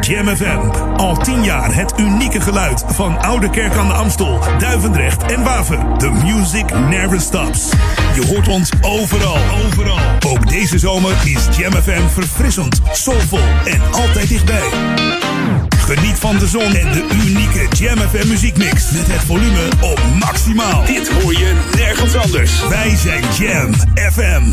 Jam FM. Al tien jaar het unieke geluid van Oude Kerk aan de Amstel, Duivendrecht en Waver. The music never stops. Je hoort ons overal, overal. Ook deze zomer is Jam FM verfrissend, soulvol en altijd dichtbij. Geniet van de zon en de unieke Jam FM muziekmix. Met het volume op maximaal. Dit hoor je nergens anders. Wij zijn Jam FM.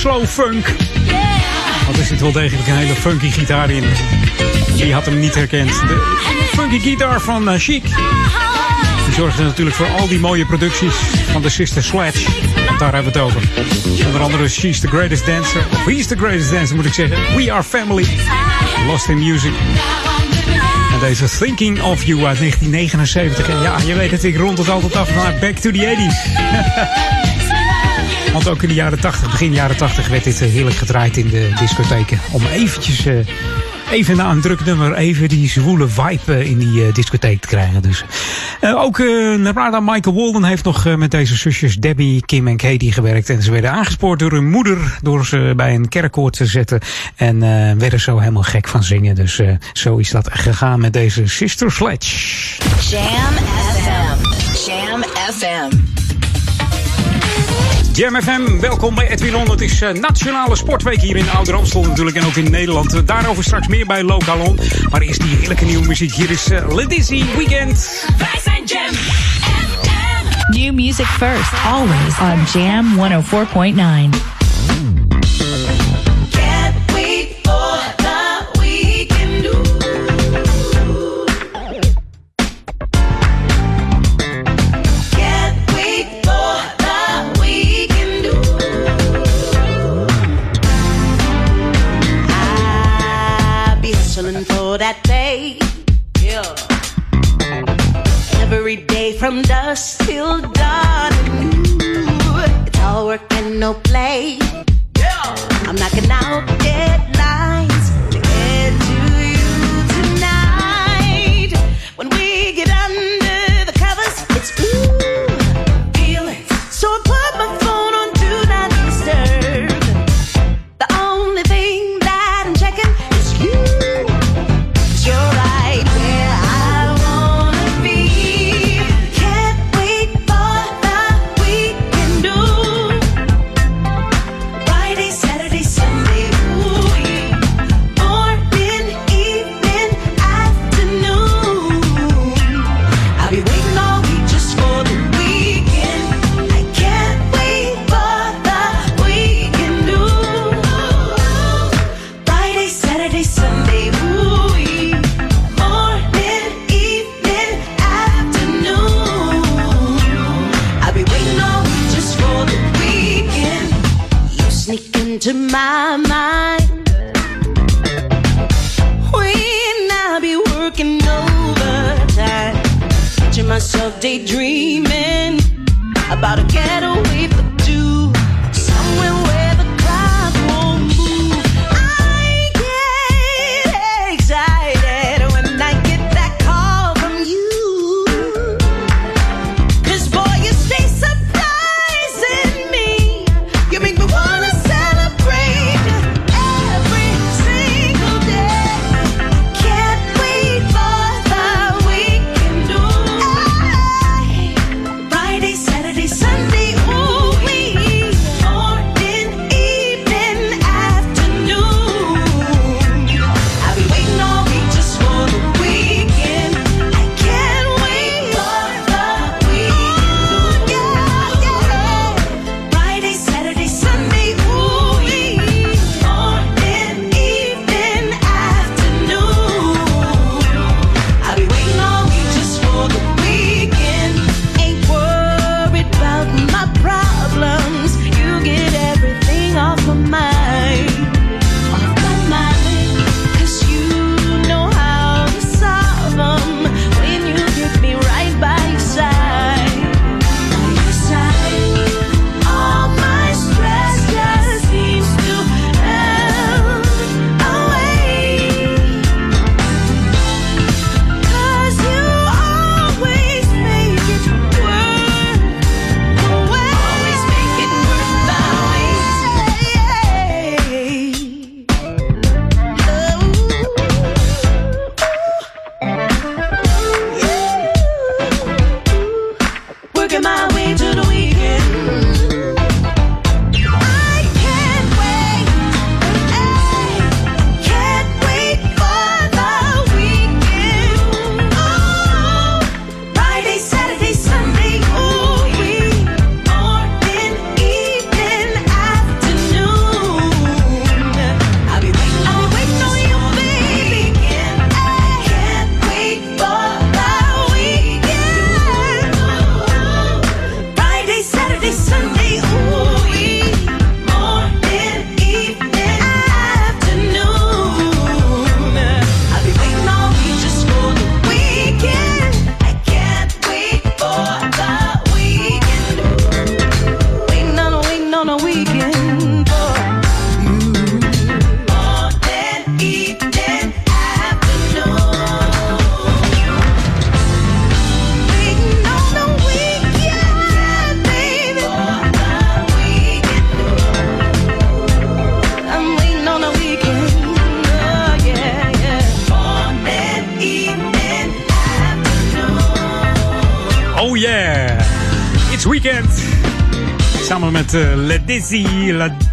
Slow funk. Want er zit wel degelijk een hele funky gitaar in. Wie had hem niet herkend? De funky gitaar van uh, Chic. Die zorgde natuurlijk voor al die mooie producties van de Sister Sledge. Want daar hebben we het over. Onder andere She's the Greatest Dancer. Of He's the Greatest Dancer moet ik zeggen. We Are Family. Lost in Music. En deze Thinking of You uit 1979. En ja, je weet het, ik rond het altijd af naar Back to the 80s. Want ook in de jaren 80, begin jaren 80 werd dit eh, heerlijk gedraaid in de discotheken. Om eventjes eh, even na een druk nummer even die zwoele vibe eh, in die discotheek te krijgen. Dus. Ook Narada Michael Walden heeft nog met deze zusjes Debbie, Kim en Katie gewerkt. En ze werden aangespoord door hun moeder door ze bij een kerkkoord te zetten. En werden zo helemaal gek van zingen. Dus zo is dat gegaan met deze Sister Sledge. Jam FM. Jam FM. Jam FM, welkom bij Edwin On. Het is uh, Nationale Sportweek hier in Ouder Amstel natuurlijk en ook in Nederland. Uh, daarover straks meer bij Lokalon. Maar eerst die heerlijke nieuwe muziek. Hier is uh, Ledizzy Weekend. Wij zijn Jam FM. New music first, always on Jam 104.9. from dusk till dawn. Ooh, it's all work and no play. Yeah. I'm knocking out deadlines my mind. When I be working overtime, catching myself daydreaming about a getaway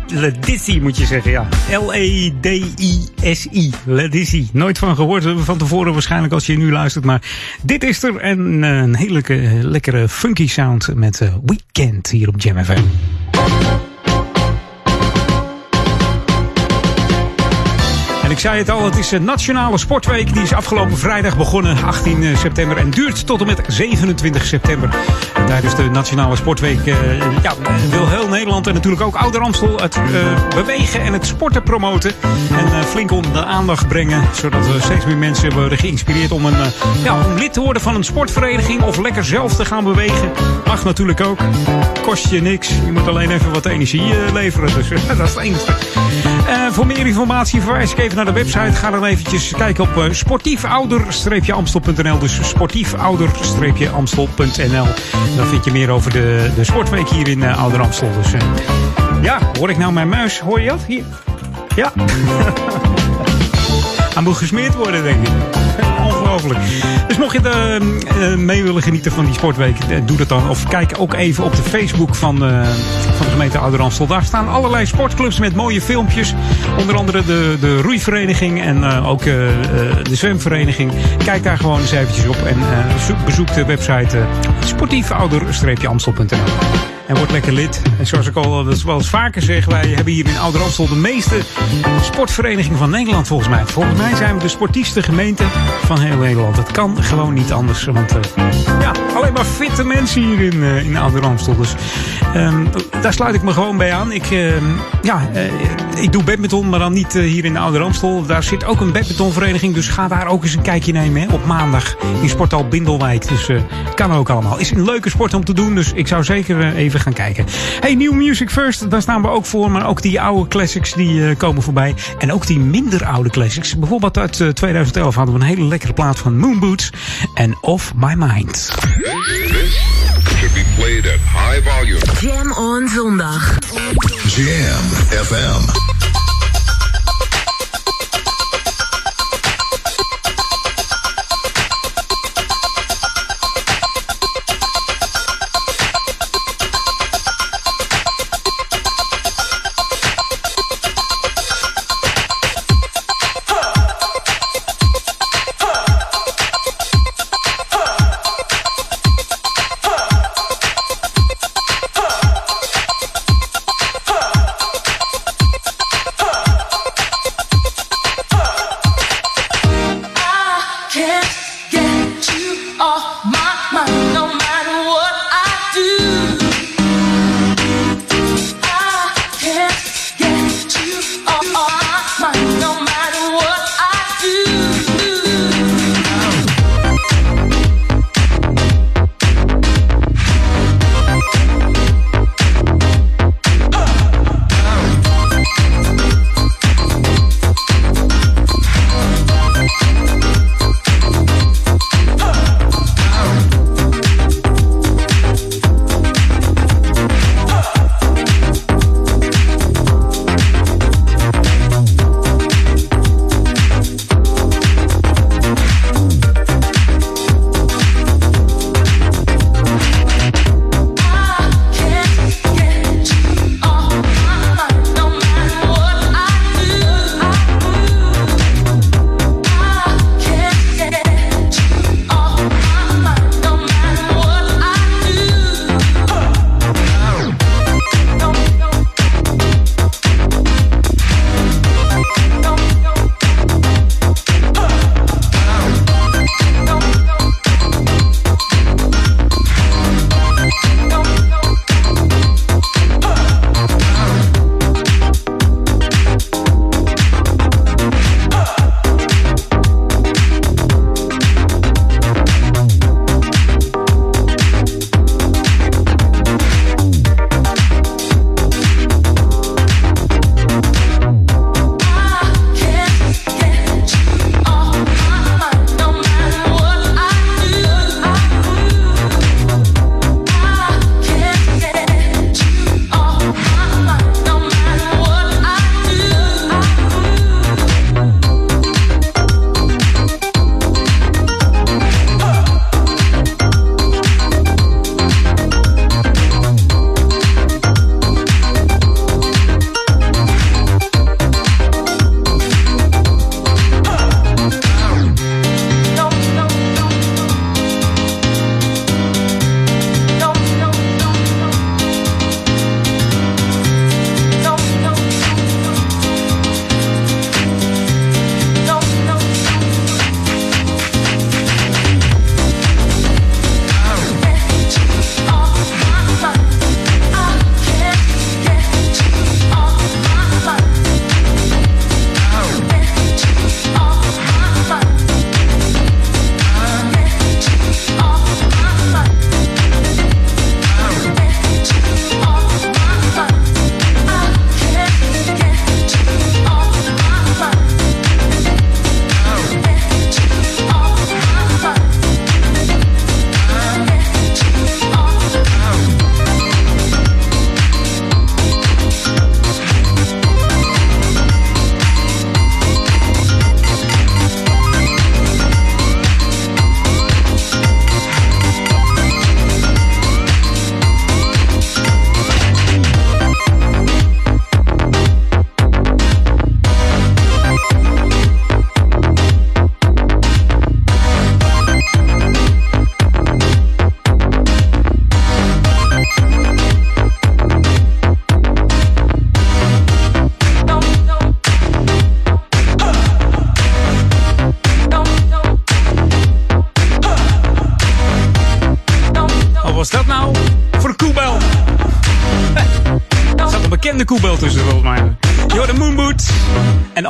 Ledizzy moet je zeggen, ja. L-E-D-I-S-I. Nooit van gehoord van tevoren waarschijnlijk als je nu luistert. Maar dit is er en uh, een hele lekkere funky sound met Weekend hier op Jam FM. Ik zei het al, het is een nationale sportweek. Die is afgelopen vrijdag begonnen, 18 september. En duurt tot en met 27 september. En tijdens de nationale sportweek uh, ja, wil heel Nederland en natuurlijk ook Ouder Amstel het uh, bewegen en het sporten promoten. En flink onder de aandacht brengen. Zodat we steeds meer mensen worden geïnspireerd om, een, ja, om lid te worden van een sportvereniging. Of lekker zelf te gaan bewegen. Mag natuurlijk ook. Kost je niks. Je moet alleen even wat energie leveren. Dus dat is het enige. Voor meer informatie verwijs ik even naar de website. Ga dan eventjes kijken op uh, sportiefouder-amstel.nl. Dus sportiefouder-amstel.nl. Dan vind je meer over de, de sportweek hier in uh, Ouder Amstel. Dus ja, hoor ik nou mijn muis? Hoor je dat? Hier. Ja. Hij moet gesmeerd worden, denk ik. Ongelooflijk. Dus mocht je uh, mee willen genieten van die sportweek, doe dat dan. Of kijk ook even op de Facebook van, van de gemeente Ouder Amstel. Daar staan allerlei sportclubs met mooie filmpjes. Onder andere de, de roeivereniging en ook de zwemvereniging. Kijk daar gewoon eens eventjes op en zoek, bezoek de website sportiefouder-amstel.nl. En word lekker lid. En zoals ik al wel eens vaker zeg, wij hebben hier in Ouder Amstel de meeste sportverenigingen van Nederland volgens mij. Volgens mij zijn we de sportiefste gemeente van heel Nederland. Het kan gewoon niet anders. Want uh, ja, alleen maar fitte mensen hier in, uh, in. Dus um, daar sluit ik me gewoon bij aan. Ik, uh, ja, ik doe badminton, maar dan niet hier in Ouder Amstel. Daar zit ook een badmintonvereniging. Dus ga daar ook eens een kijkje nemen hè, op maandag in Sporthal Bindelwijk. Dus kan ook allemaal. Is een leuke sport om te doen. Dus ik zou zeker even gaan kijken. Hey, New Music First, daar staan we ook voor. Maar ook die oude classics die uh, komen voorbij. En ook die minder oude classics. Bijvoorbeeld uit uh, 2011 hadden we een hele lekkere plaat van Moonboots. En Off My Mind. This should be played at high volume. Jam on zondag. Jam FM.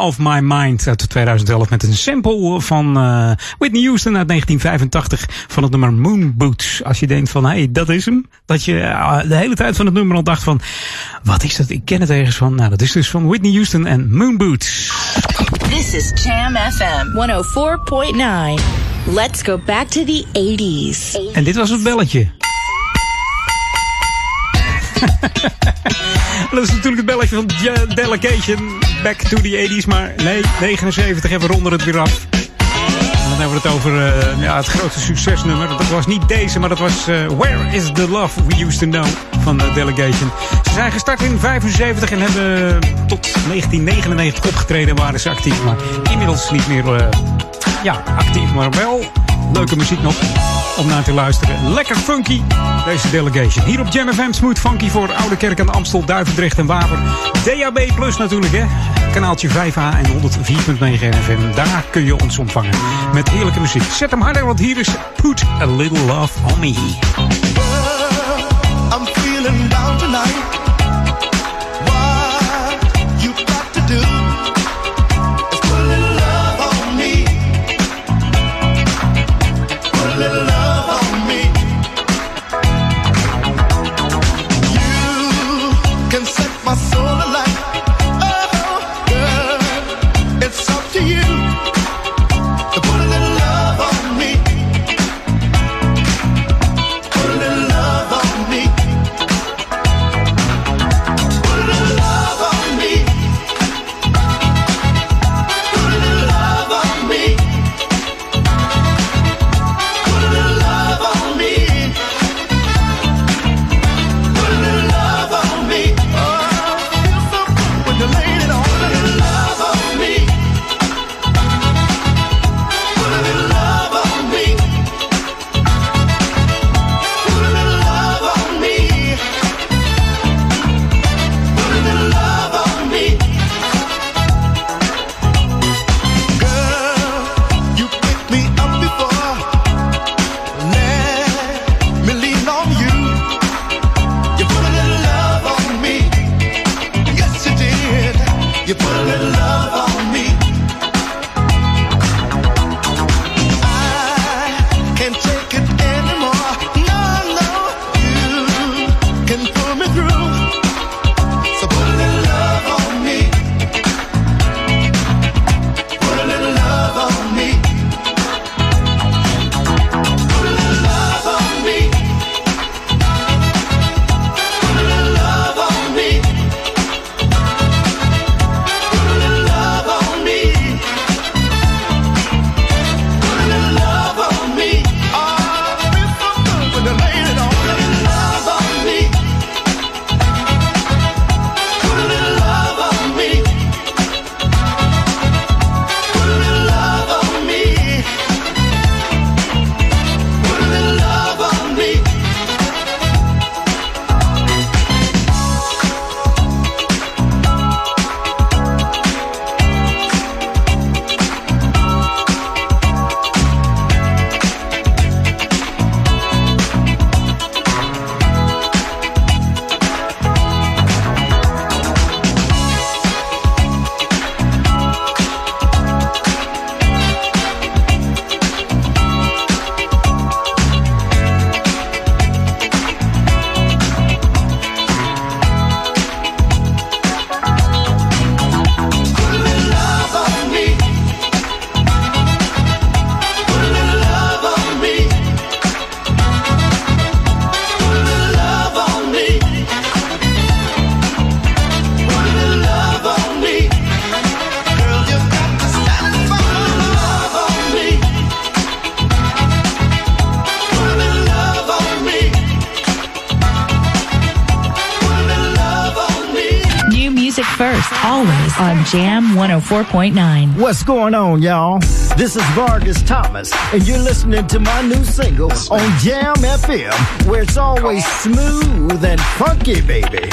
Off My Mind uit 2011 met een sample van uh, Whitney Houston uit 1985 van het nummer Moonboot. Als je denkt van, hé, hey, dat is hem. Dat je uh, de hele tijd van het nummer al dacht van, wat is dat? Ik ken het ergens van. Nou, dat is dus van Whitney Houston en Moonboot. This is Jam FM 104.9. Let's go back to the 80s. En dit was het belletje. dat is natuurlijk het belletje van Delegation. Back to the 80s, maar nee, 79 en we ronden het weer af. En dan hebben we het over uh, ja, het grootste succesnummer. Dat was niet deze, maar dat was uh, Where is the Love We Used to Know van uh, Delegation. Ze zijn gestart in 75 en hebben tot 1999 opgetreden waren ze actief. Maar inmiddels niet meer ja, actief, maar wel leuke muziek nog om naar te luisteren. Lekker funky, deze delegation. Hier op Jam FM, smooth funky voor Oude Kerk aan Amstel, Duivendrecht en Waver. DAB Plus natuurlijk, hè. Kanaaltje 5A en 104.9 FM. Daar kun je ons ontvangen met heerlijke muziek. Zet hem harder, want hier is Put a Little Love on Me. I'm feeling down tonight. 104.9. What's going on, y'all? This is Vargas Thomas, and you're listening to my new single on Jam FM, where it's always smooth and funky, baby.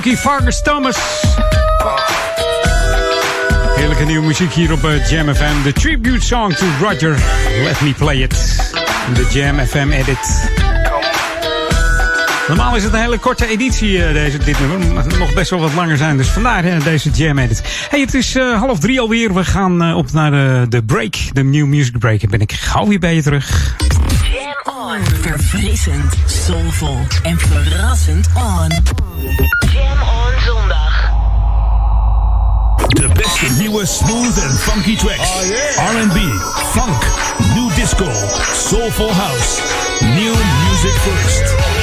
Funky Thomas. Heerlijke nieuwe muziek hier op eh, Jam FM. De tribute song to Roger. Let me play it. De Jam FM edit. Normaal is het een hele korte editie, eh, deze, dit nummer. Het best wel wat langer zijn, dus vandaar hè, deze Jam Edit. Hey, het is half drie alweer. We gaan op naar de, de break, de New Music Break. En ben ik gauw weer bij je terug. Jam on. Verfrissend, soulvol en verrassend on. Nieuwe smooth en funky tracks. Oh, yeah. R&B, funk, new disco, soulful house. New music first.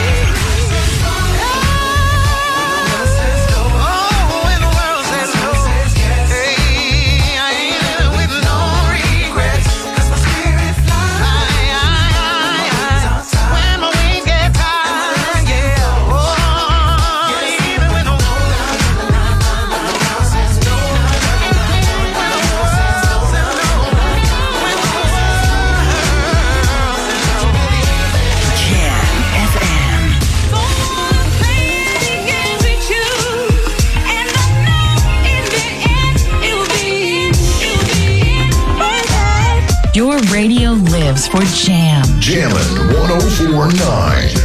For Jam. Jammin' 1049.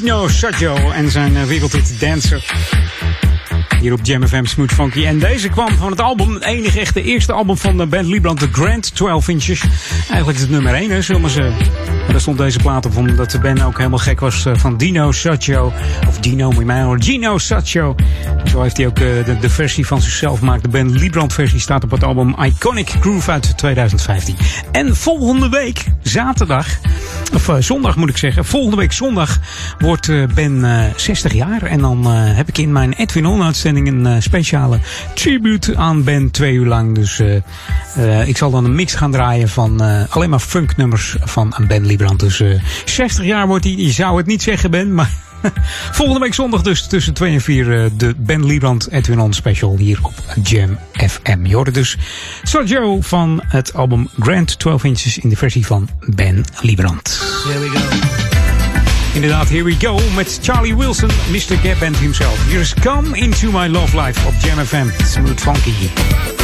Dino Saggio en zijn uh, wereldhit Dancer. Hier op Jam FM Smooth Funky. En deze kwam van het album, het enige echte eerste album van de band Librand, The Grand 12 Inches. Eigenlijk is het nummer 1, hè, zullen daar stond deze plaat op, omdat de band ook helemaal gek was uh, van Dino Saggio. Of Dino, moet mij horen. Gino Saggio. Zo heeft hij ook uh, de, versie van zichzelf gemaakt. De band Librand versie staat op het album Iconic Groove uit 2015. En volgende week, zaterdag, of uh, zondag moet ik zeggen. Volgende week zondag wordt Ben 60 jaar. En dan heb ik in mijn Edwin On een speciale tribute aan Ben twee uur lang. Dus ik zal dan een mix gaan draaien van alleen maar funknummers van Ben Librand. Dus 60 jaar wordt hij. Je zou het niet zeggen Ben, maar... Volgende week zondag dus tussen 2 en 4 uh, de Ben Liebrand Edwin On special hier op Jam FM. Je dus Sergio van het album Grand 12 Inches in de versie van Ben Liebrand. Inderdaad, here we go met Charlie Wilson, Mr. Gap Band himself. Here's Come Into My Love Life op Jam FM. Smooth Funky.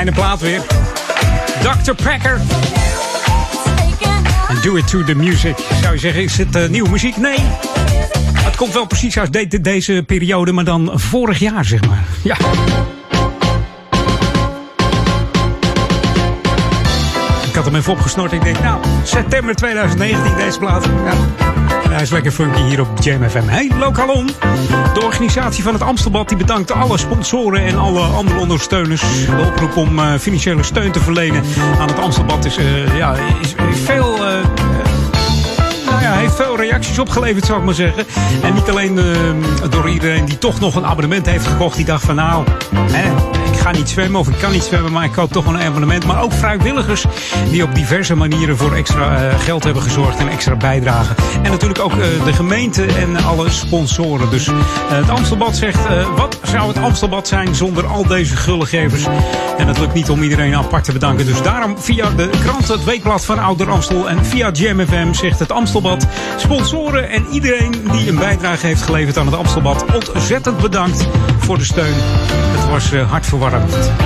Fijne plaat weer. Dr. Packer. Do It To The Music. Zou je zeggen, is het eh, nieuwe muziek? Nee. Het komt wel precies uit de- deze periode, maar dan vorig jaar, zeg maar. Ja. Had hem even opgesnort. Ik denk, nou, september 2019 deze plaat. Ja. Hij is lekker funky hier op Jam FM. Hey, Lokalon. De organisatie van het Amstelbad die bedankt alle sponsoren en alle andere ondersteuners. De oproep om eh, financiële steun te verlenen aan het Amstelbad is, eh, ja, is, veel... eh, nou ja, heeft veel reacties opgeleverd, zou ik maar zeggen. En niet alleen door iedereen die toch nog een abonnement heeft gekocht. Die dacht van nou, hè, ga niet zwemmen of ik kan niet zwemmen, maar ik koop toch een abonnement. Maar ook vrijwilligers die op diverse manieren voor extra eh, geld hebben gezorgd en extra bijdragen. En natuurlijk ook eh, de gemeente en alle sponsoren. Dus eh, het Amstelbad zegt, wat zou het Amstelbad zijn zonder al deze gullegevers? En het lukt niet om iedereen apart te bedanken. Dus daarom via de krant, het weekblad van Ouder Amstel en via Jam FM zegt het Amstelbad. Sponsoren en iedereen die een bijdrage heeft geleverd aan het Amstelbad. Ontzettend bedankt voor de steun. Het was eh,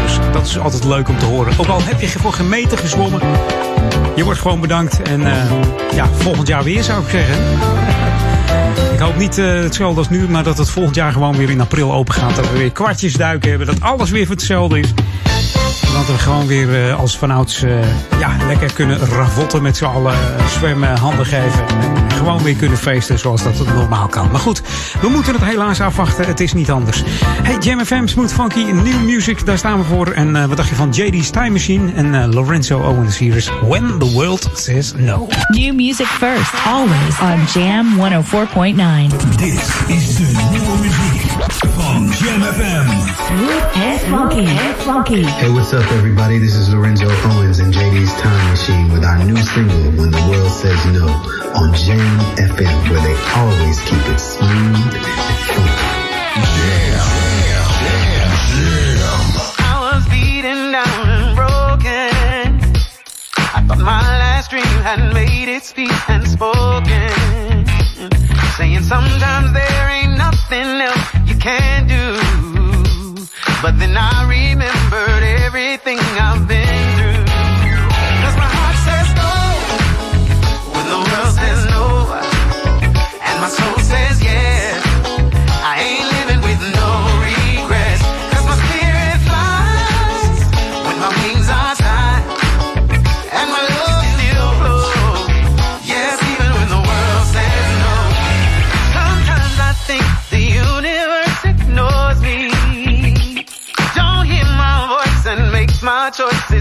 Dus dat is altijd leuk om te horen. Ook al heb je voor geen meter gezwommen. Je wordt gewoon bedankt. En eh, ja, volgend jaar weer zou ik zeggen. Ik hoop niet eh, hetzelfde als nu, maar dat het volgend jaar gewoon weer in april open gaat. Dat we weer kwartjes duiken hebben. Dat alles weer hetzelfde is. Dat we gewoon weer uh, als vanouds uh, ja, lekker kunnen ravotten met z'n allen. Uh, zwemmen, handen geven. En gewoon weer kunnen feesten zoals dat het normaal kan. Maar goed, we moeten het helaas afwachten. Het is niet anders. Hey, Jam FM, Smooth Funky, New Music, daar staan we voor. En wat dacht je van JD's Time Machine en Lorenzo Owens hier is When the World Says No. New music first, always on Jam 104.9. Dit is de nieuwe muziek van Jam FM. Smooth and funky. And funky. Hey, what's up, everybody? This is Lorenzo Owens and JD's Time Machine with our new single, When the World Says No, on Jam FM, where they always keep it smooth and funky. Jam, jam, jam. I was beaten down and broken. I thought my last dream had made its peace and spoken. Saying sometimes there ain't nothing else you can do. But then I remembered everything I've been through. Cause my heart says no, when the world says no. And my soul says yes. Choices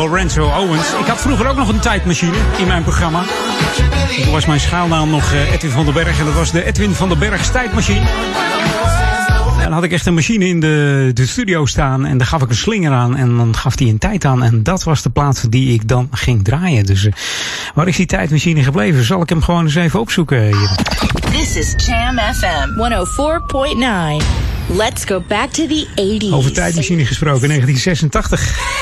Lorenzo Owens. Ik had vroeger ook nog een tijdmachine in mijn programma. Toen was mijn schaalnaam nog eh, Edwin van den Berg. En dat was de Edwin van den Bergs tijdmachine. En dan had ik echt een machine in de, de studio staan. En daar gaf ik een slinger aan. En dan gaf hij een tijd aan. En dat was de plaats die ik dan ging draaien. Dus eh, waar is die tijdmachine gebleven? Zal ik hem gewoon eens even opzoeken hier. This is Jam FM 104.9. Let's go back to the 80s. Over tijdmachine gesproken, 1986.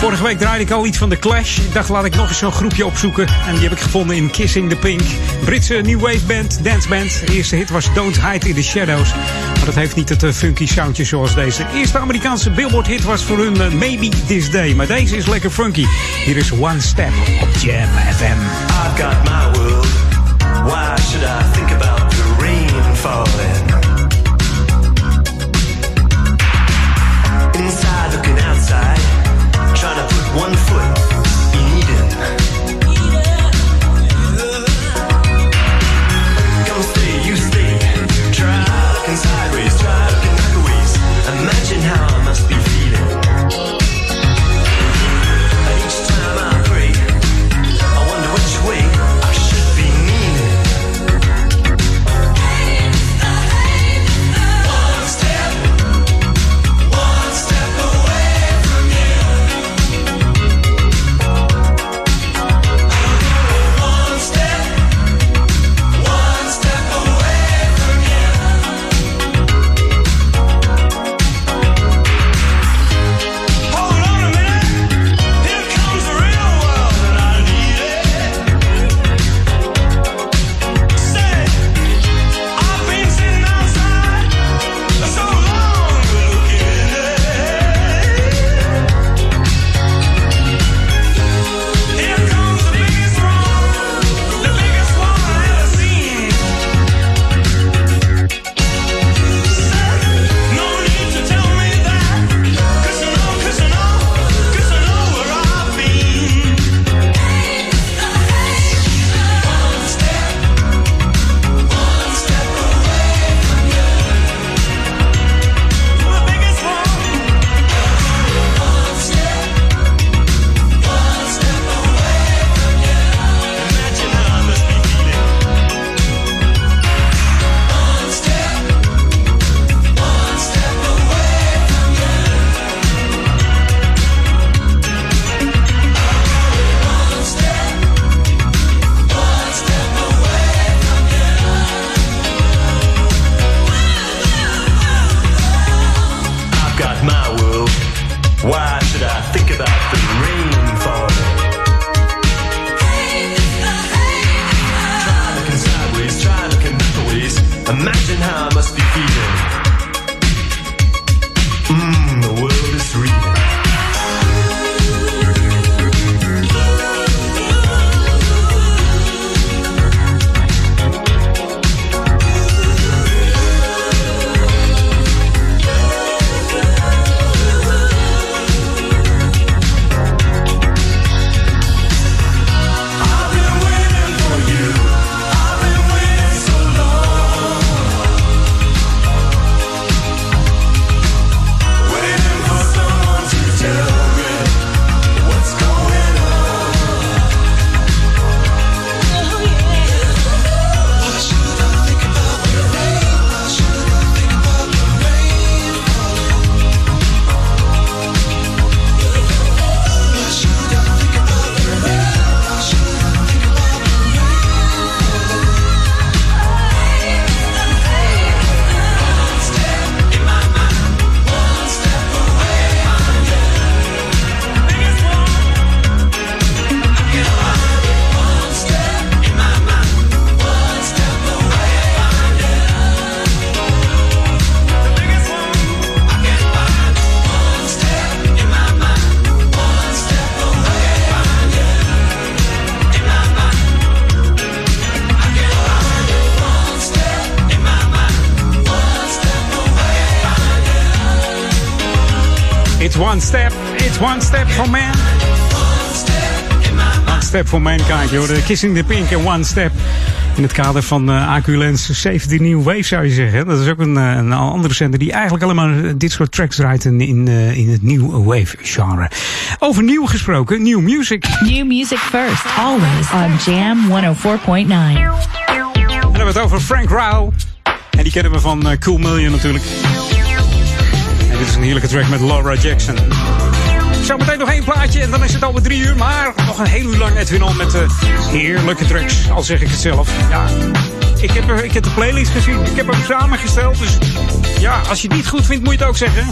Vorige week draaide ik al iets van The Clash. Ik dacht, laat ik nog eens zo'n groepje opzoeken. En die heb ik gevonden in Kissing the Pink. Britse new wave band, danceband. De eerste hit was Don't Hide in the Shadows. Maar dat heeft niet het eh, funky soundje zoals deze. De eerste Amerikaanse Billboard hit was voor hun eh, Maybe This Day. Maar deze is lekker funky. Hier is One Step op Jam FM. I've got my world. Why should I think about the rain falling? Step for mankind, joh. De Kissing the Pink en One Step. In het kader van uh, AQ-Lens 17 New Wave zou je zeggen. Dat is ook een, uh, een andere zender die eigenlijk allemaal dit soort tracks draait in, in, uh, in het New Wave genre. Over nieuw gesproken, New Music. New music first, always on Jam 104.9. En dan hebben het over Frank Rao. En die kennen we van uh, Cool Million natuurlijk. En dit is een heerlijke track met Laura Jackson. Zometeen nog één plaatje en dan is het alweer drie uur. Maar nog een heel uur lang Edwin al met uh, heerlijke tracks. Al zeg ik het zelf. Ja, ik heb, ik heb de playlist gezien. Ik heb hem samengesteld. Dus ja, als je het niet goed vindt, moet je het ook zeggen.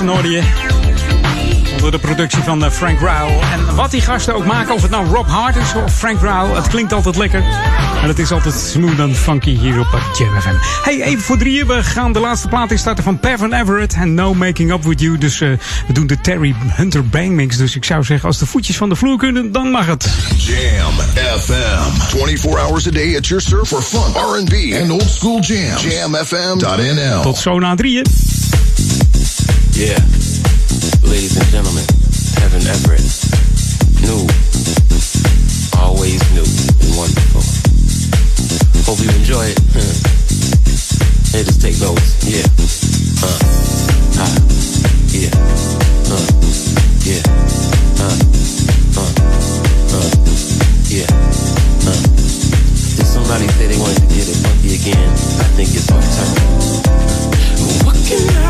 Jackson hoorde je. Onder de productie van eh, Frank Rao. En wat die gasten ook maken, of het nou Rob Hart is of Frank Rao, het klinkt altijd lekker. En het is altijd smooth en funky hier op eh, Jam FM. Hey, even voor drieën. We gaan de laatste plaat instarten van Pevin Everett en No Making Up With You. Dus uh, we doen de Terry Hunter Bang Mix. Dus ik zou zeggen, als de voetjes van de vloer kunnen, dan mag het. Jam FM. 24 hours a day at your surf for fun, R&B, and old school jams. JamFM.nl. Tot zo na drieën. Yeah. Ladies and gentlemen, Everett. New. Always new and wonderful. Hope you enjoy it. hey, just take notes. Yeah. Uh. Ah. Yeah. Uh. Yeah. Uh. Yeah. Somebody say they wanted to get it funky again? I think it's our turn. What can I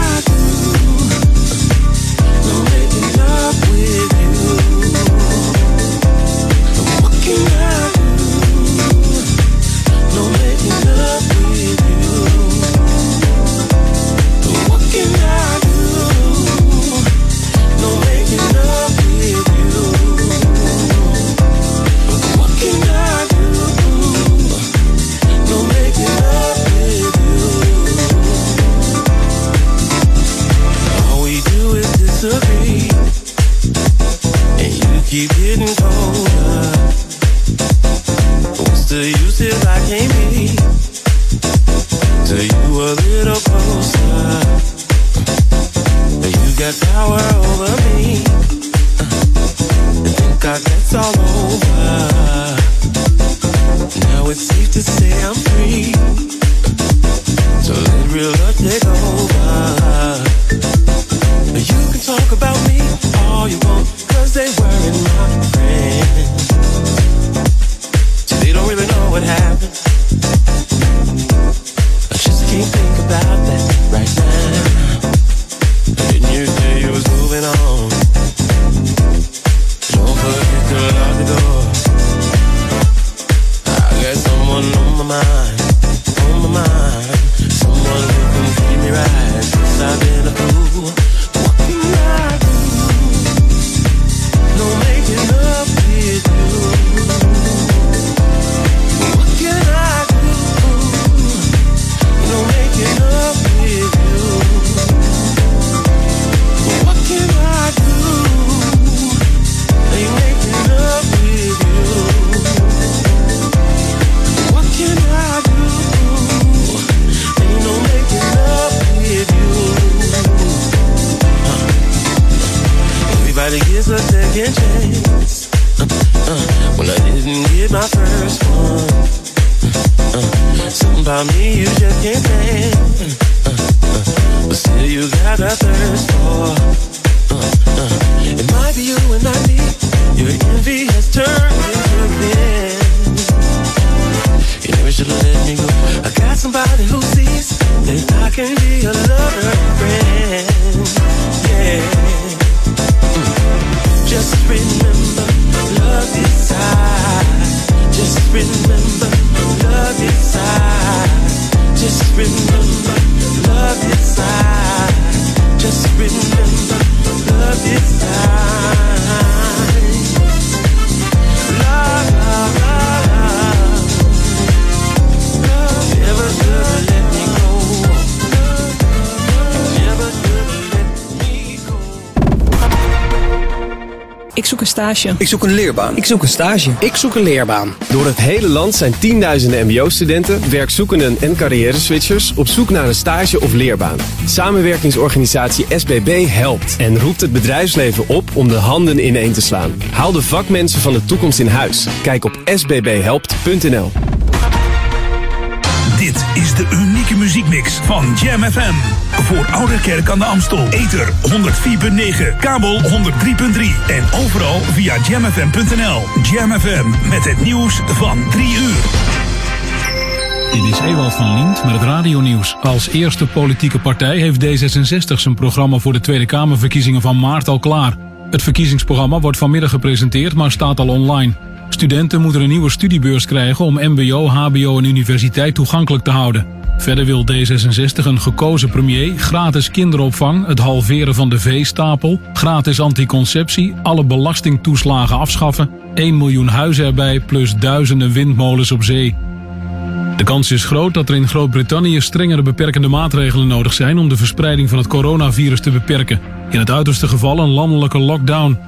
with you. What didn't my first one. Uh, something about me you just can't stand. Uh, uh, but still, you got a thirst for. Uh, uh, it might be you and not me. Your envy has turned into a. You never should have let me go. I got somebody who sees that I can be a lover and friend. Yeah. Mm. Just remember, love is inside. Just remember, love inside. Just remember, love inside. Just remember, love. Love, zoek een stage. Ik zoek een leerbaan. Ik zoek een stage. Ik zoek een leerbaan. Door het hele land zijn tienduizenden mbo-studenten, werkzoekenden en carrière-switchers op zoek naar een stage of leerbaan. Samenwerkingsorganisatie SBB helpt en roept het bedrijfsleven op om de handen ineen te slaan. Haal de vakmensen van de toekomst in huis. Kijk op sbbhelpt.nl. Dit is de unieke muziekmix van Jam FM. Voor Oude Kerk aan de Amstel. Ether 104.9, kabel 103.3 en overal via jamfm.nl. Jam FM met het nieuws van 3 uur. Dit is Ewald van Lient met het radionieuws. Als eerste politieke partij heeft D66 zijn programma voor de Tweede Kamerverkiezingen van maart al klaar. Het verkiezingsprogramma wordt vanmiddag gepresenteerd, maar staat al online. Studenten moeten een nieuwe studiebeurs krijgen om mbo, hbo en universiteit toegankelijk te houden. Verder wil D66 een gekozen premier, gratis kinderopvang, het halveren van de veestapel, gratis anticonceptie, alle belastingtoeslagen afschaffen, 1 miljoen huizen erbij plus duizenden windmolens op zee. De kans is groot dat er in Groot-Brittannië strengere beperkende maatregelen nodig zijn om de verspreiding van het coronavirus te beperken. In het uiterste geval een landelijke lockdown.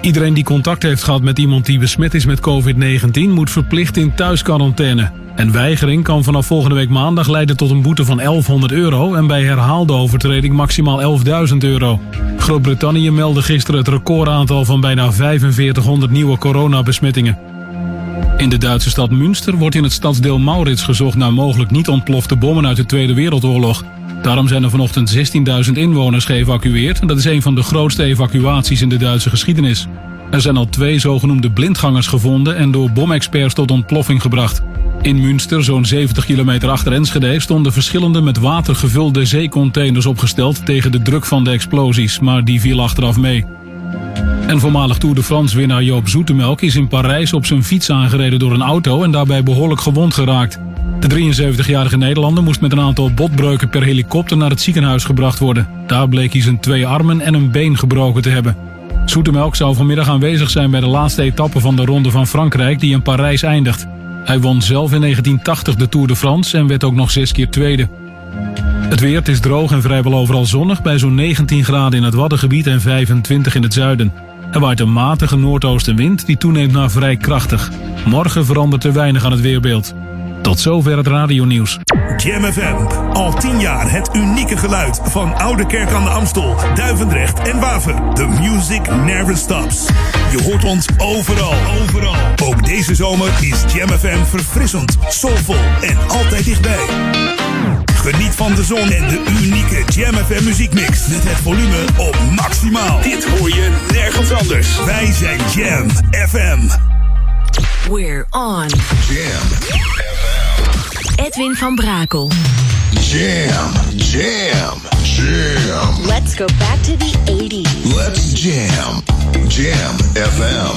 Iedereen die contact heeft gehad met iemand die besmet is met COVID-19 moet verplicht in thuisquarantaine. En weigering kan vanaf volgende week maandag leiden tot een boete van 1100 euro en bij herhaalde overtreding maximaal 11.000 euro. Groot-Brittannië meldde gisteren het recordaantal van bijna 4500 nieuwe coronabesmettingen. In de Duitse stad Münster wordt in het stadsdeel Maurits gezocht naar mogelijk niet ontplofte bommen uit de Tweede Wereldoorlog. Daarom zijn er vanochtend 16.000 inwoners geëvacueerd en dat is een van de grootste evacuaties in de Duitse geschiedenis. Er zijn al twee zogenoemde blindgangers gevonden en door bomexperts tot ontploffing gebracht. In Münster, zo'n 70 kilometer achter Enschede, stonden verschillende met water gevulde zeecontainers opgesteld tegen de druk van de explosies, maar die viel achteraf mee. En voormalig Tour de France winnaar Joop Zoetemelk is in Parijs op zijn fiets aangereden door een auto en daarbij behoorlijk gewond geraakt. De 73-jarige Nederlander moest met een aantal botbreuken per helikopter naar het ziekenhuis gebracht worden. Daar bleek hij zijn twee armen en een been gebroken te hebben. Zoetemelk zou vanmiddag aanwezig zijn bij de laatste etappe van de Ronde van Frankrijk die in Parijs eindigt. Hij won zelf in 1980 de Tour de France en werd ook nog zes keer tweede. Het weer is droog en vrijwel overal zonnig bij zo'n 19 graden in het Waddengebied en 25 in het zuiden. Er waait een matige noordoostenwind die toeneemt naar vrij krachtig. Morgen verandert er weinig aan het weerbeeld. Tot zover het radionieuws. Jam FM. Al tien jaar het unieke geluid van Oude Kerk aan de Amstel, Duivendrecht en Waver. The music never stops. Je hoort ons overal, overal. Ook Deze zomer is Jam FM verfrissend, soulvol en altijd dichtbij. Geniet van de zon en de unieke Jam FM muziekmix. Met het volume op maximaal. Dit hoor je nergens anders. Wij zijn Jam FM. We're on. Jam. Edwin van Brakel. Jam. Jam. Jam. Let's go back to the 80s. Let's jam. Jam FM.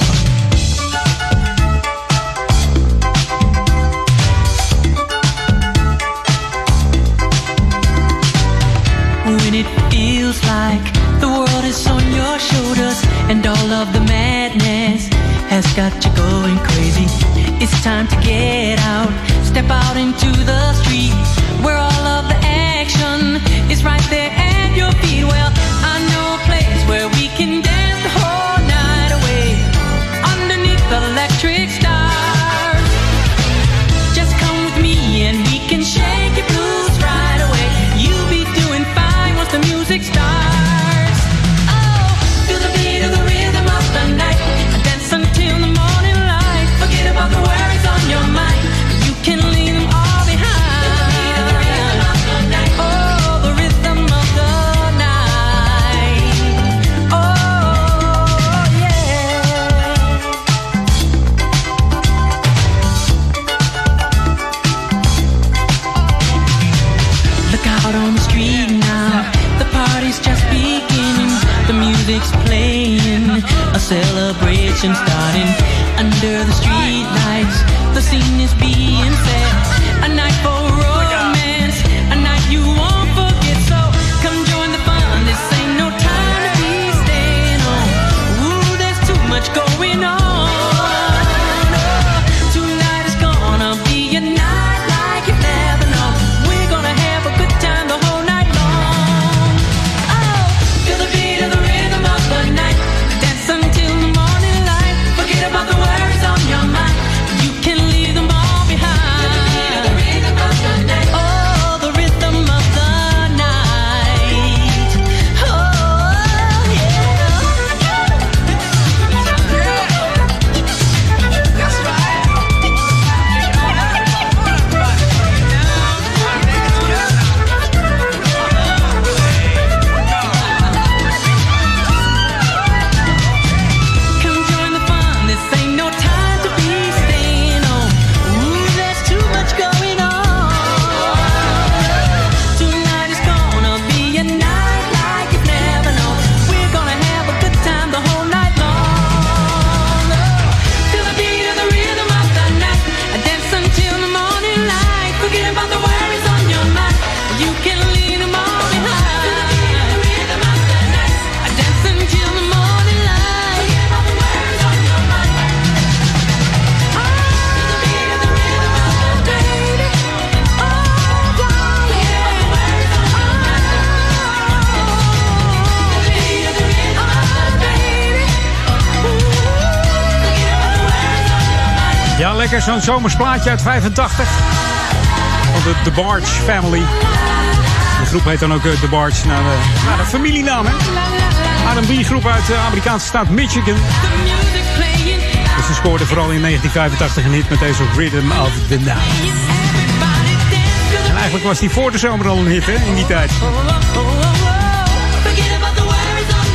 When it feels like the world is on your shoulders and all of the madness has got you going crazy. It's time to get out, step out into the street where all of the action is right there at your feet. Well, I know a place where we can dance lekker zo'n zomers uit 85. Van de The Barge Family. De groep heet dan ook eh, The Barge naar de, naar de familienaam, hè? R&B groep uit de Amerikaanse staat Michigan. Dus ze scoorden vooral in 1985 een hit met deze Rhythm of the Night. En eigenlijk was die voor de zomer al een hit, hè, in die tijd.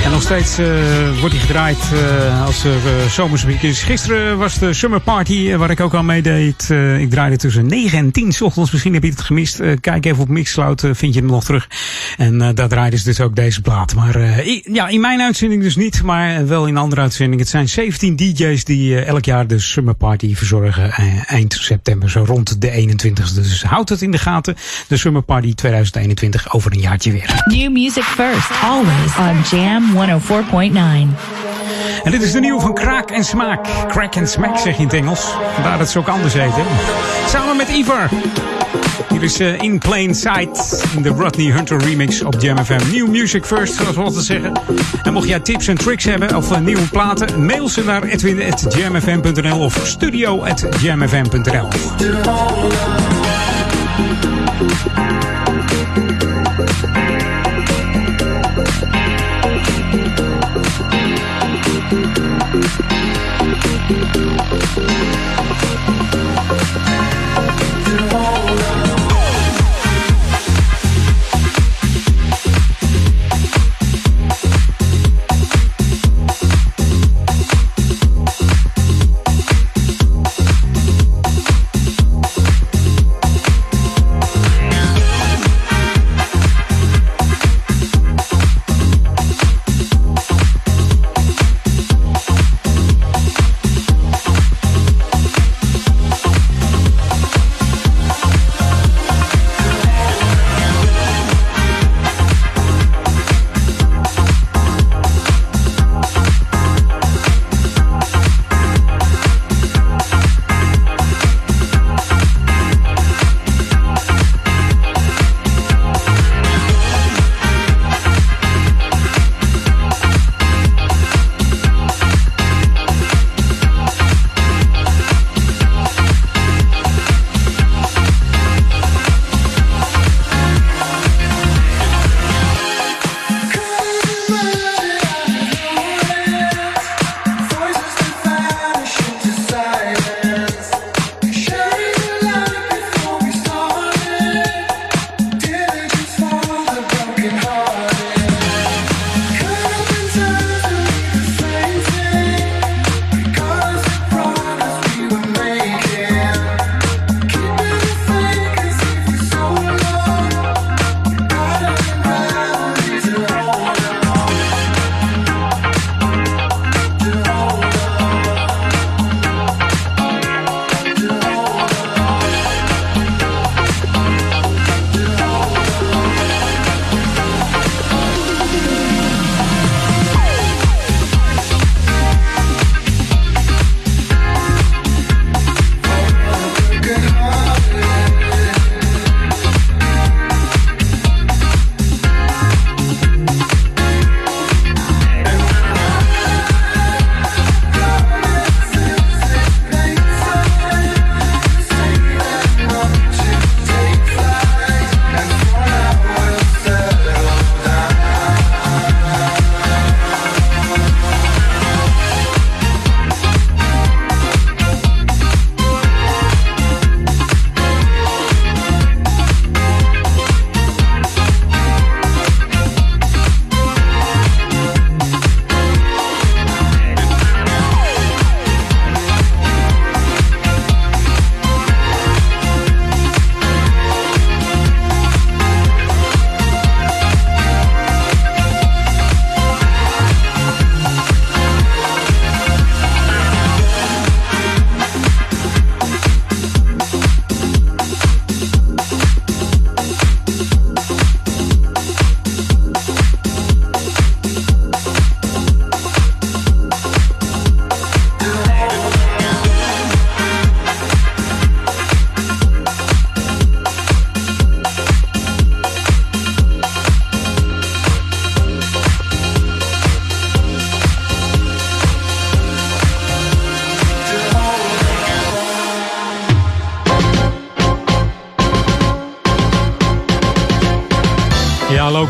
En nog steeds eh, wordt hij gedraaid eh, als uh, zomersmuziek is. Gisteren was de Summer Party waar ik ook aan meedeed. Ik draaide tussen 9 en 10 's ochtends. Misschien heb je het gemist. Kijk even op Mixcloud, vind je hem nog terug. En eh, daar draaiden ze dus ook deze plaat. Maar eh, i- ja, in mijn uitzending dus niet, maar wel in andere uitzendingen. Het zijn 17 DJ's die eh, elk jaar de Summer Party verzorgen. eh, eind september, zo rond de 21ste. Dus houd het in de gaten. De Summer Party 2021 over een jaartje weer. New music first, always on Jam 104.9. En dit is de nieuwe van Kraak en Smaak. Crack and Smack zeg je in het Engels. Vandaar dat ze ook anders heet. Hè? Samen met Ivar. Hier is eh, In Plain Sight in de Rodney Hunter remix op Jam FM. New music first, zoals we altijd zeggen. En mocht jij tips en tricks hebben of eh, nieuwe platen, mail ze naar edwin.jamfm.nl of studio.jamfm.nl. Thank Ja,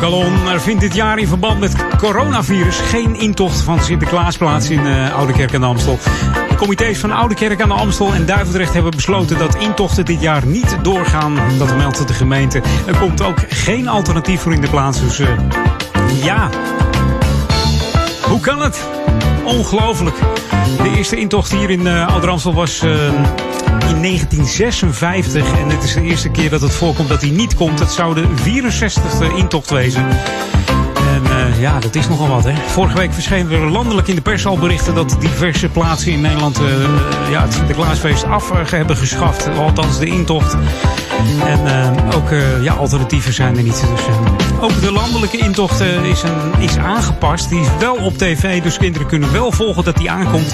Er vindt dit jaar in verband met coronavirus geen intocht van Sinterklaas plaats in uh, Oude Kerk aan de Amstel. De comité's van Oude Kerk aan de Amstel en Duivendrecht hebben besloten dat intochten dit jaar niet doorgaan. Dat meldt de gemeente. Er komt ook geen alternatief voor in de plaats. Dus uh, ja, hoe kan het? Ongelooflijk. De eerste intocht hier in uh, Amstel was in 1956. En het is de eerste keer dat het voorkomt dat hij niet komt. Het zou de 64e intocht wezen. En uh, ja, dat is nogal wat. Hè. Vorige week verschenen er landelijk in de pers al berichten dat diverse plaatsen in Nederland uh, ja, het Sinterklaasfeest af uh, hebben geschaft. Althans, de intocht. En ook ja, alternatieven zijn er niet. Dus, ook de landelijke intocht is, een, is aangepast. Die is wel op tv, dus kinderen kunnen wel volgen dat die aankomt.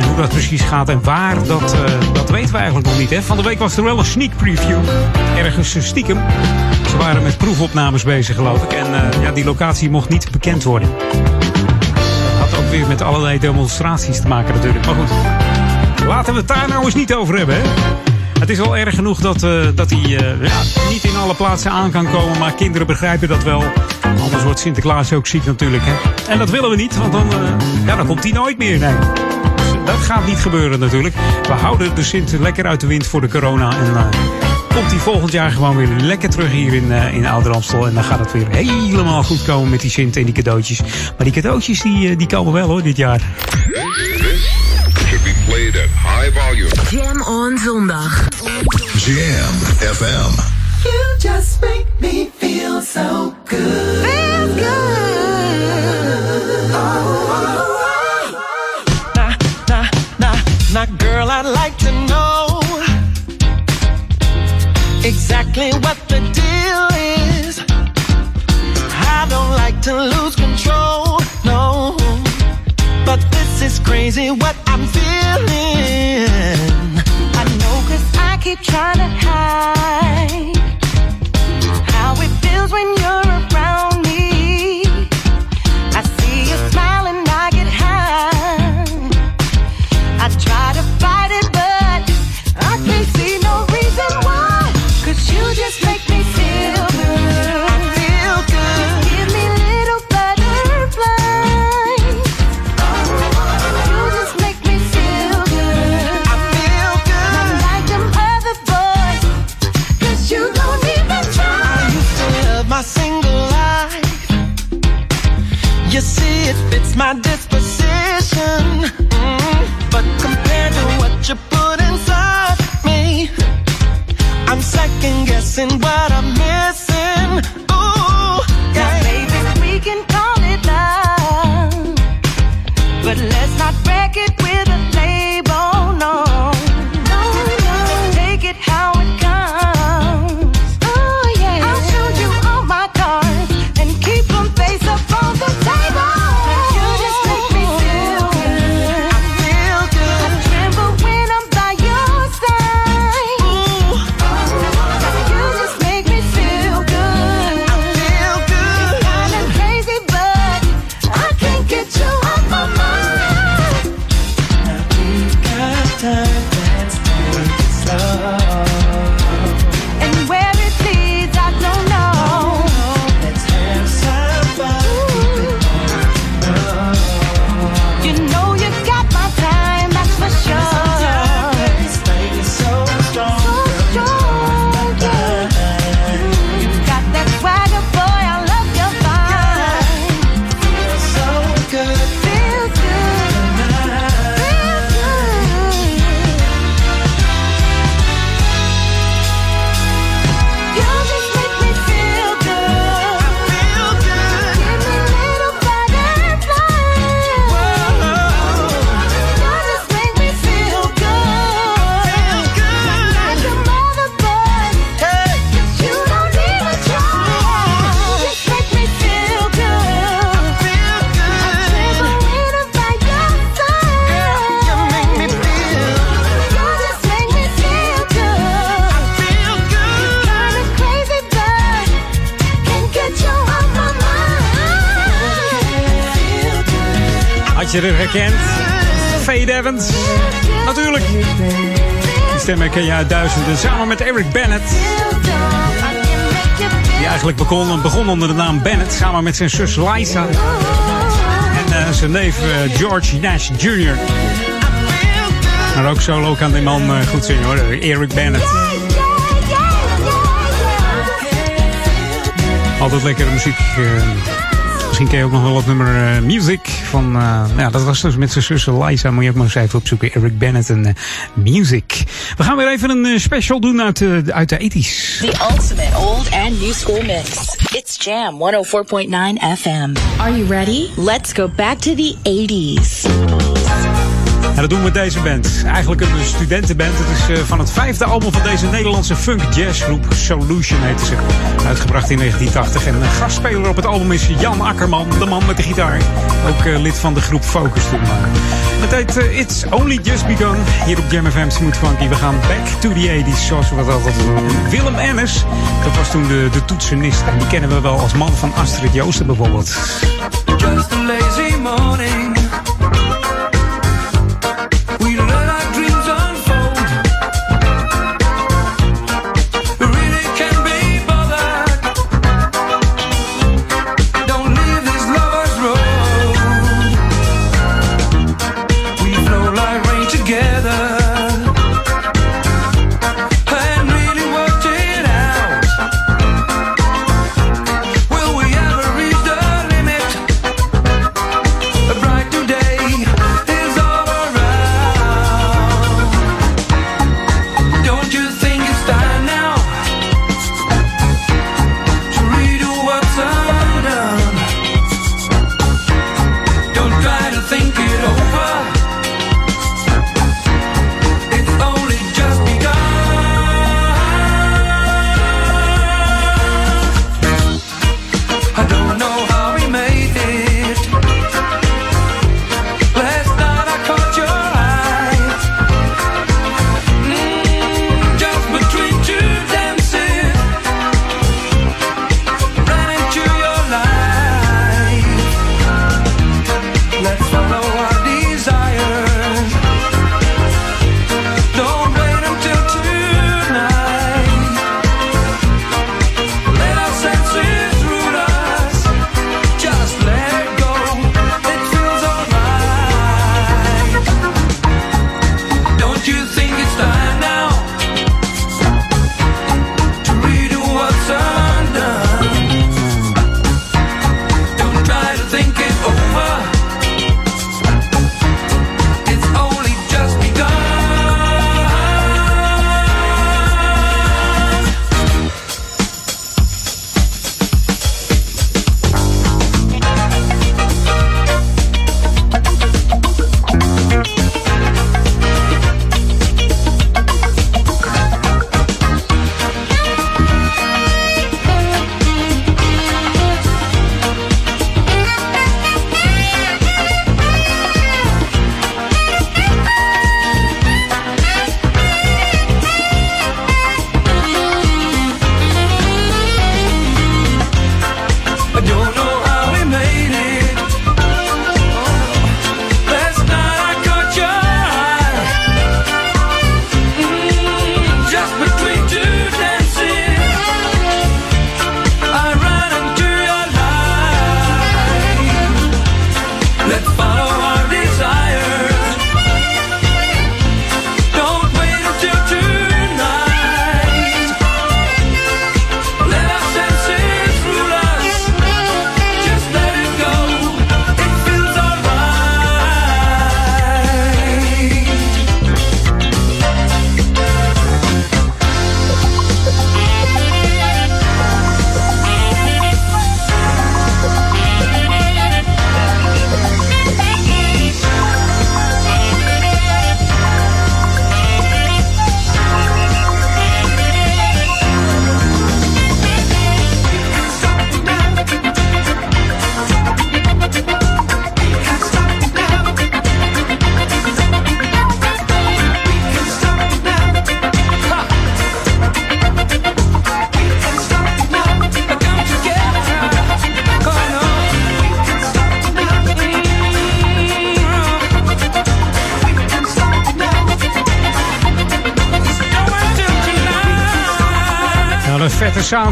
En hoe dat precies gaat en waar, dat, dat weten we eigenlijk nog niet. Hè. Van de week was er wel een sneak preview. Ergens stiekem. Ze waren met proefopnames bezig, geloof ik. En ja, die locatie mocht niet bekend worden. Had ook weer met allerlei demonstraties te maken natuurlijk. Maar goed, laten we het daar nou eens niet over hebben. Hè? Het is wel erg genoeg dat, uh, dat hij uh, ja, niet in alle plaatsen aan kan komen. Maar kinderen begrijpen dat wel. Anders wordt Sinterklaas ook ziek natuurlijk. Hè? En dat willen we niet, want dan, uh, ja, dan komt hij nooit meer. Nee. Dus dat gaat niet gebeuren natuurlijk. We houden de Sint lekker uit de wind voor de corona. En komt hij volgend jaar gewoon weer lekker terug hier in, uh, in Ouder. En dan gaat het weer helemaal goed komen met die Sint en die cadeautjes. Maar die cadeautjes die, die komen wel hoor dit jaar. Should be played at high volume. Jam on zondag. Jam FM. You just make me feel so good. Feel good. Oh, oh, oh. Nah, nah, nah, nah, girl, I'd like to know exactly what the deal is. I don't like to lose crazy what I'm feeling. I know cause I keep trying to hide how it feels when you're around guessing what I'm love. Had je er herkend? Fade Evans. Natuurlijk. Die stem herken je uit duizenden. Samen met Eric Bennett. Die eigenlijk begon, begon onder de naam Bennett. Samen met zijn zus Liza. En eh, zijn neef eh, George Nash Jr. Maar ook solo kan die man eh, goed zingen hoor. Eric Bennett. Altijd lekkere muziek. Misschien ken je ook nog wel het nummer eh, Music van... eh, ja, dat was dus met zijn zus Liza. Moet je ook maar eens even opzoeken. Eric Bennett en eh, Music. We gaan weer even een special doen uit, eh, uit de 80s. The ultimate old and new school mix. It's Jam 104.9 FM. Are you ready? Let's go back to the 80s. En dat doen we met deze band. Eigenlijk een studentenband. Het is eh, van het vijfde album van deze Nederlandse funk jazzgroep. Solution heette ze. Uitgebracht in 1980. En een gastspeler op het album is Jan Akkerman, de man met de gitaar. Ook eh, lid van de groep Focus toen. Het heet eh, It's Only Just Begun. Hier op Jam FM Funky. We gaan back to the 80s, zoals we dat altijd doen. En Willem Ennis, dat was toen de, de toetsenist. En die kennen we wel als man van Astrid Joosten bijvoorbeeld.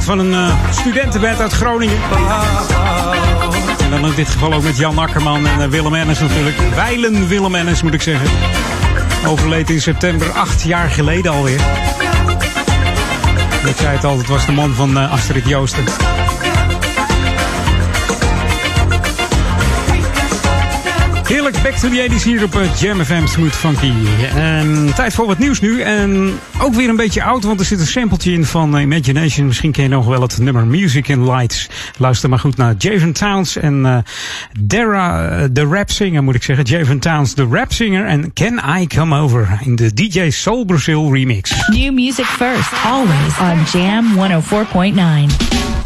Van een uh, uit Groningen. En dan in dit geval ook met Jan Akkerman en uh, Willem Ennis natuurlijk. Weilen Willem Ennis moet ik zeggen. Overleed in september, acht jaar geleden alweer. Ik zei het al, het was de man van uh, Astrid Joosten. Heerlijk, back to the 80s hier op Jam FM Smooth Funky. En tijd voor wat nieuws nu. En ook weer een beetje oud, want er zit een sampletje in van Imagination. Misschien ken je nog wel het nummer Music in Lights. Luister maar goed naar Javen Towns en uh, Dara, uh, de rap singer moet ik zeggen. Javen Towns, de rap singer. En Can I Come Over in de DJ Soul Brazil remix. New music first, always on Jam 104.9.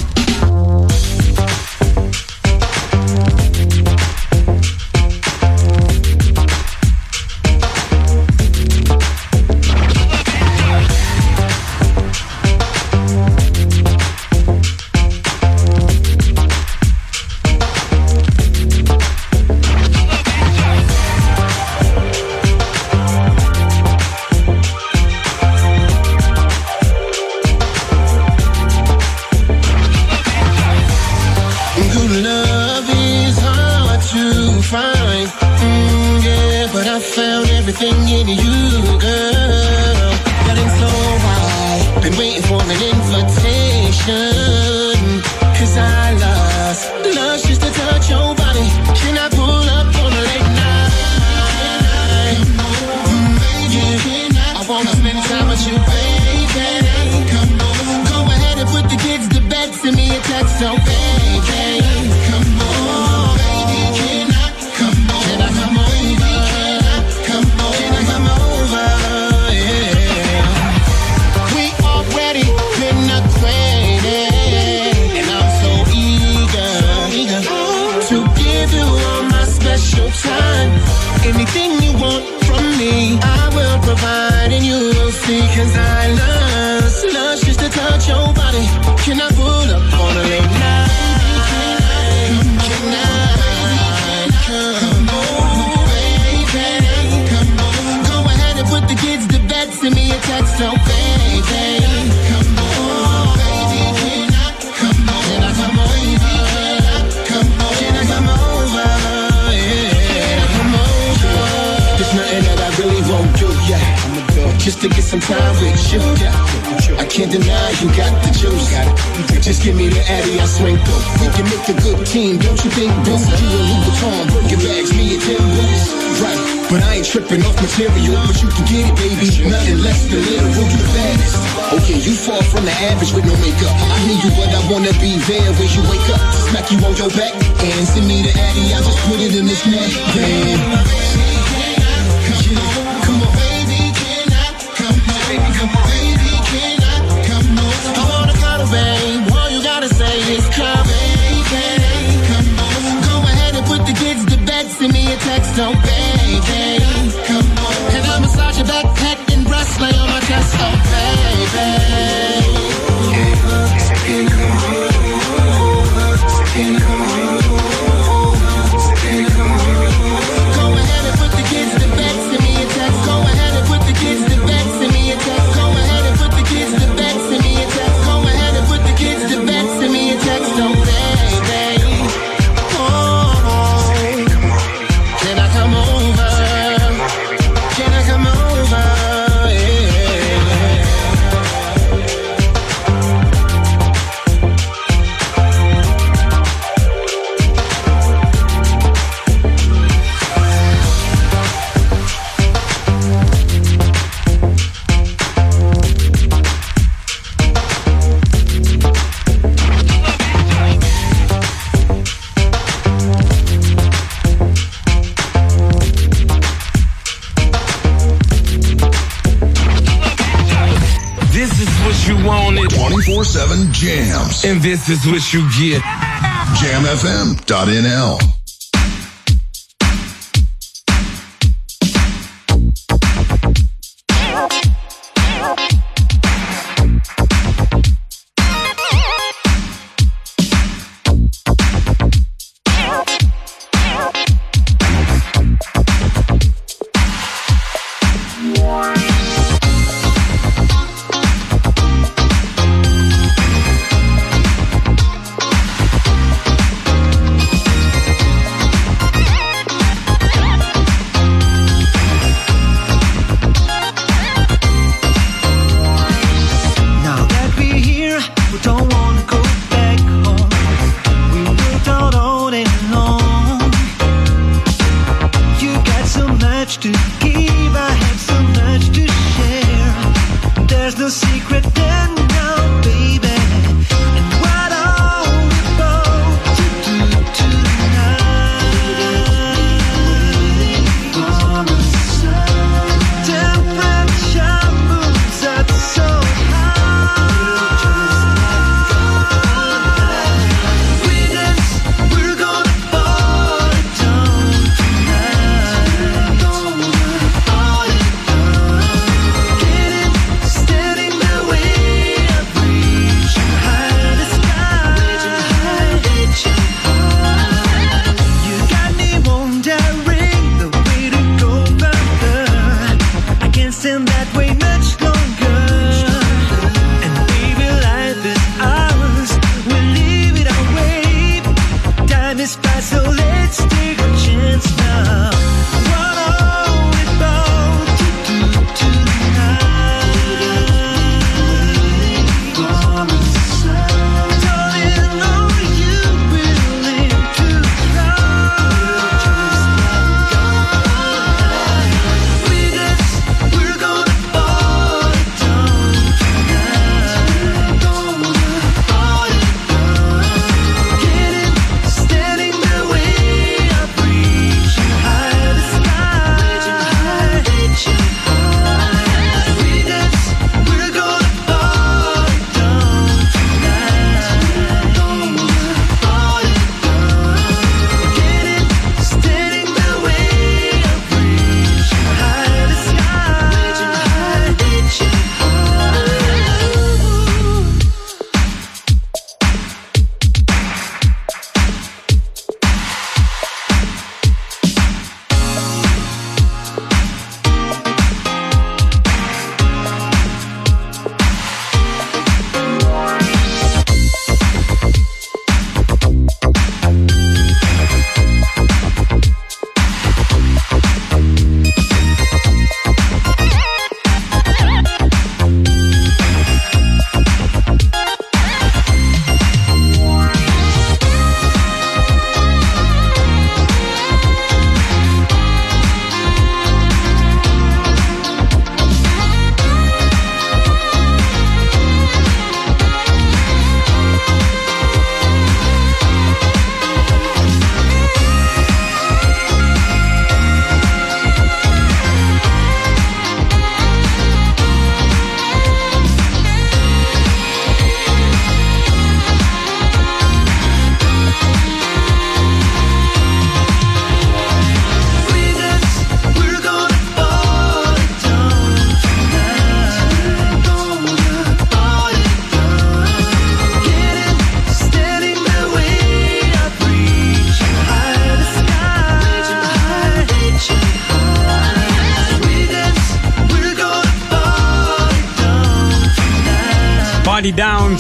time as you think because I love to get some time with you. I can't deny you got the juice. Just give me the Addy, I swing through. We can make a good team, don't you think, boo? You a Louis Vuitton, your bags, me and Tim Boots. Right, but I ain't tripping off material, but you can get it, baby. Nothing less than literal, you baddest. Okay, you fall from the average with no makeup. I hear you, but I wanna be there when you wake up. Smack you on your back and send me the Addy, I just put it in this neck, man. So baby, come on. And I'll massage your back, and breast lay on my chest. Oh baby. Is what you get. JamFM.nl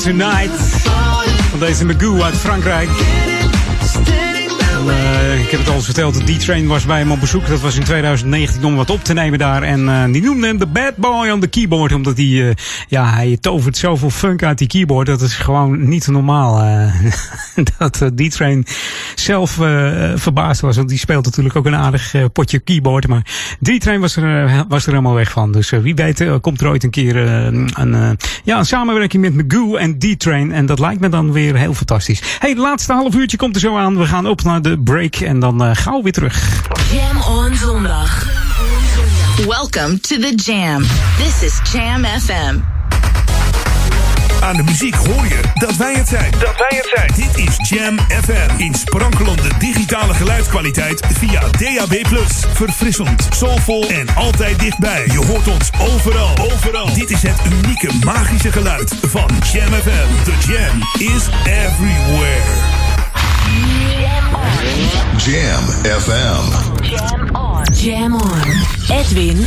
Tonight. Van deze Magoo uit Frankrijk. En, eh, ik heb het al eens verteld, de D-Train was bij hem op bezoek. Dat was in 2019 om wat op te nemen daar. En eh, die noemde hem de bad boy on the keyboard. Omdat hij, eh, ja, hij tovert zoveel funk uit die keyboard. Dat is gewoon niet normaal. dat D-Train zelf eh, verbaasd was. Want die speelt natuurlijk ook een aardig eh, potje keyboard. Maar D-Train was er, eh, was er helemaal weg van. Dus wie weet komt er ooit een keer een, ja, een samenwerking met Magoo en D-Train. En dat lijkt me dan weer heel fantastisch. Hey, laatste half uurtje komt er zo aan. We gaan op naar de break en dan gauw weer terug. Jam on zondag. Welcome to the Jam. This is Jam FM. Aan de muziek hoor je dat wij het zijn. Dat wij het zijn. Dit is Jam FM. In sprankelende digitale geluidskwaliteit via DAB+. Verfrissend, soulvol en altijd dichtbij. Je hoort ons overal. Overal. Dit is het unieke magische geluid van Jam FM. The Jam is everywhere. Jam FM. Jam on. Jam on. Edwin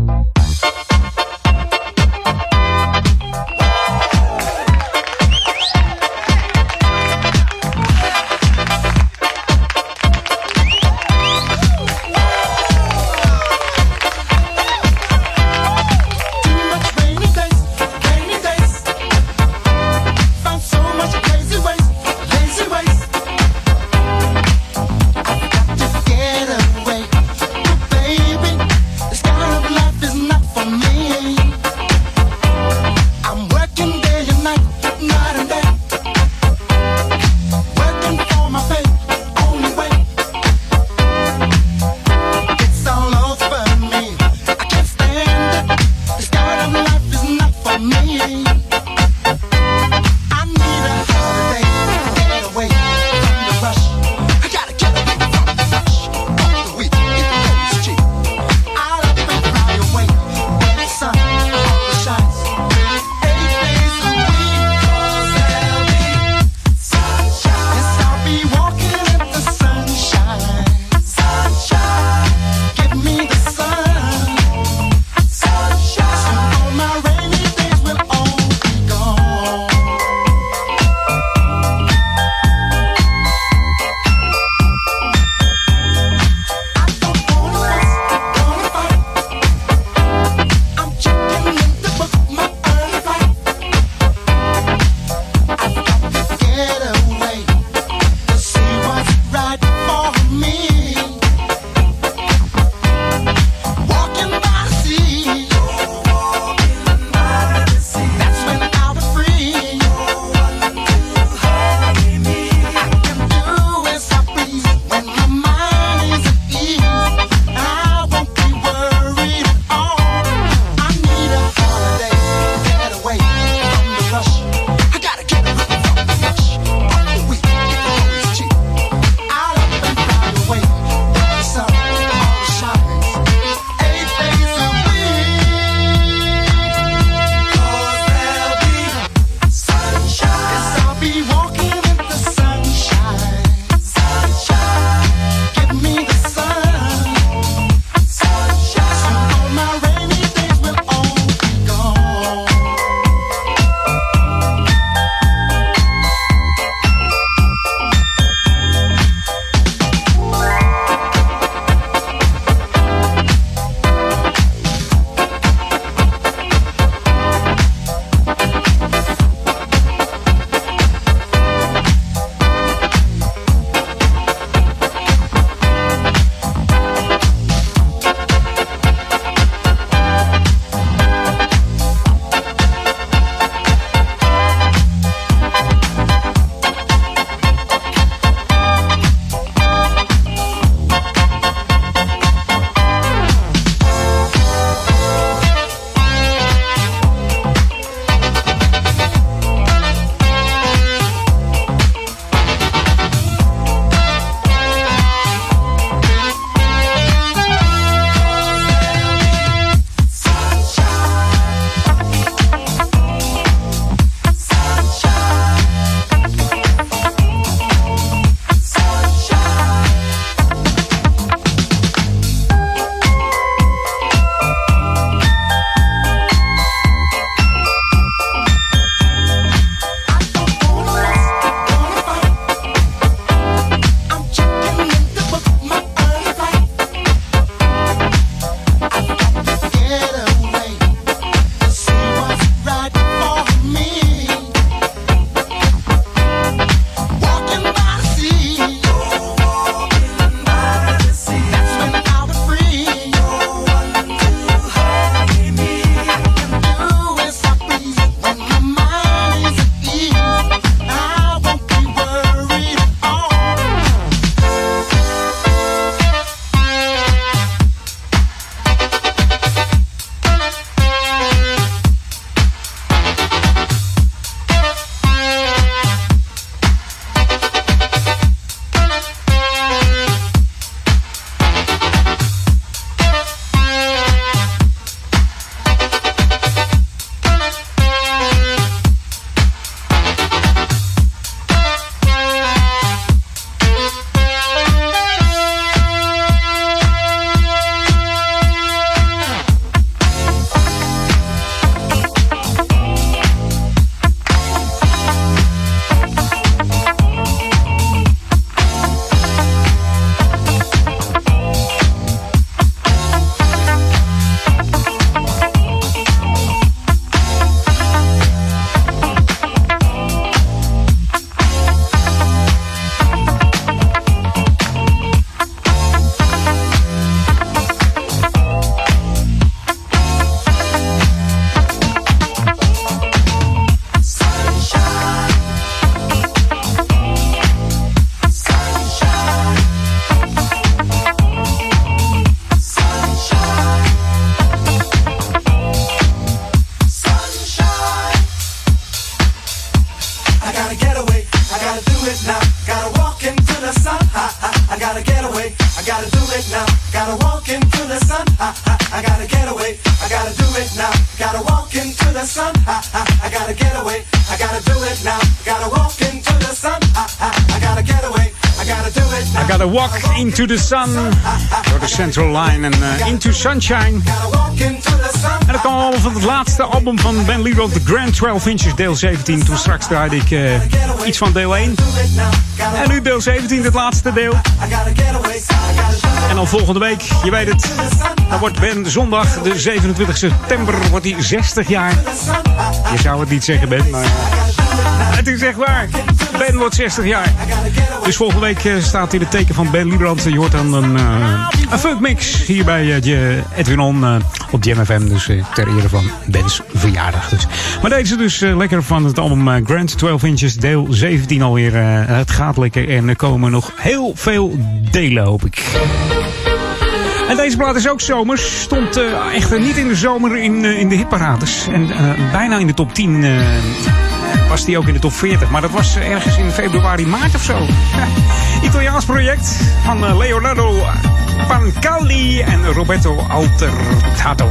Into the sun. Door de Central Line en eh, Into Sunshine. En dat kwam allemaal van het laatste album van Ben Leroy, The Grand 12 Inches, deel 17. Toen straks draaide ik eh, iets van deel 1. En nu deel 17, het laatste deel. En dan volgende week, je weet het, dan wordt Ben zondag, de 27 september, wordt hij 60 jaar. Je zou het niet zeggen, Ben, maar het is echt waar. Ben wordt 60 jaar. Dus volgende week eh, staat in het teken van Ben Liebrand. Je hoort dan een, uh, een funkmix hier bij uh, Edwin On op Jam FM. Dus ter ere van Ben's verjaardag. Dus. Maar deze dus lekker van het album Grand 12 Inches, deel 17 alweer. het gaat lekker en er komen nog heel veel delen, hoop ik. En deze plaat is ook zomers. Stond uh, echter niet in de zomer in, in de hitparades. En bijna in de top 10 was die ook in de top 40. Maar dat was ergens in februari, maart of zo. Italiaans project van Leonardo Pancaldi en Roberto Altertato.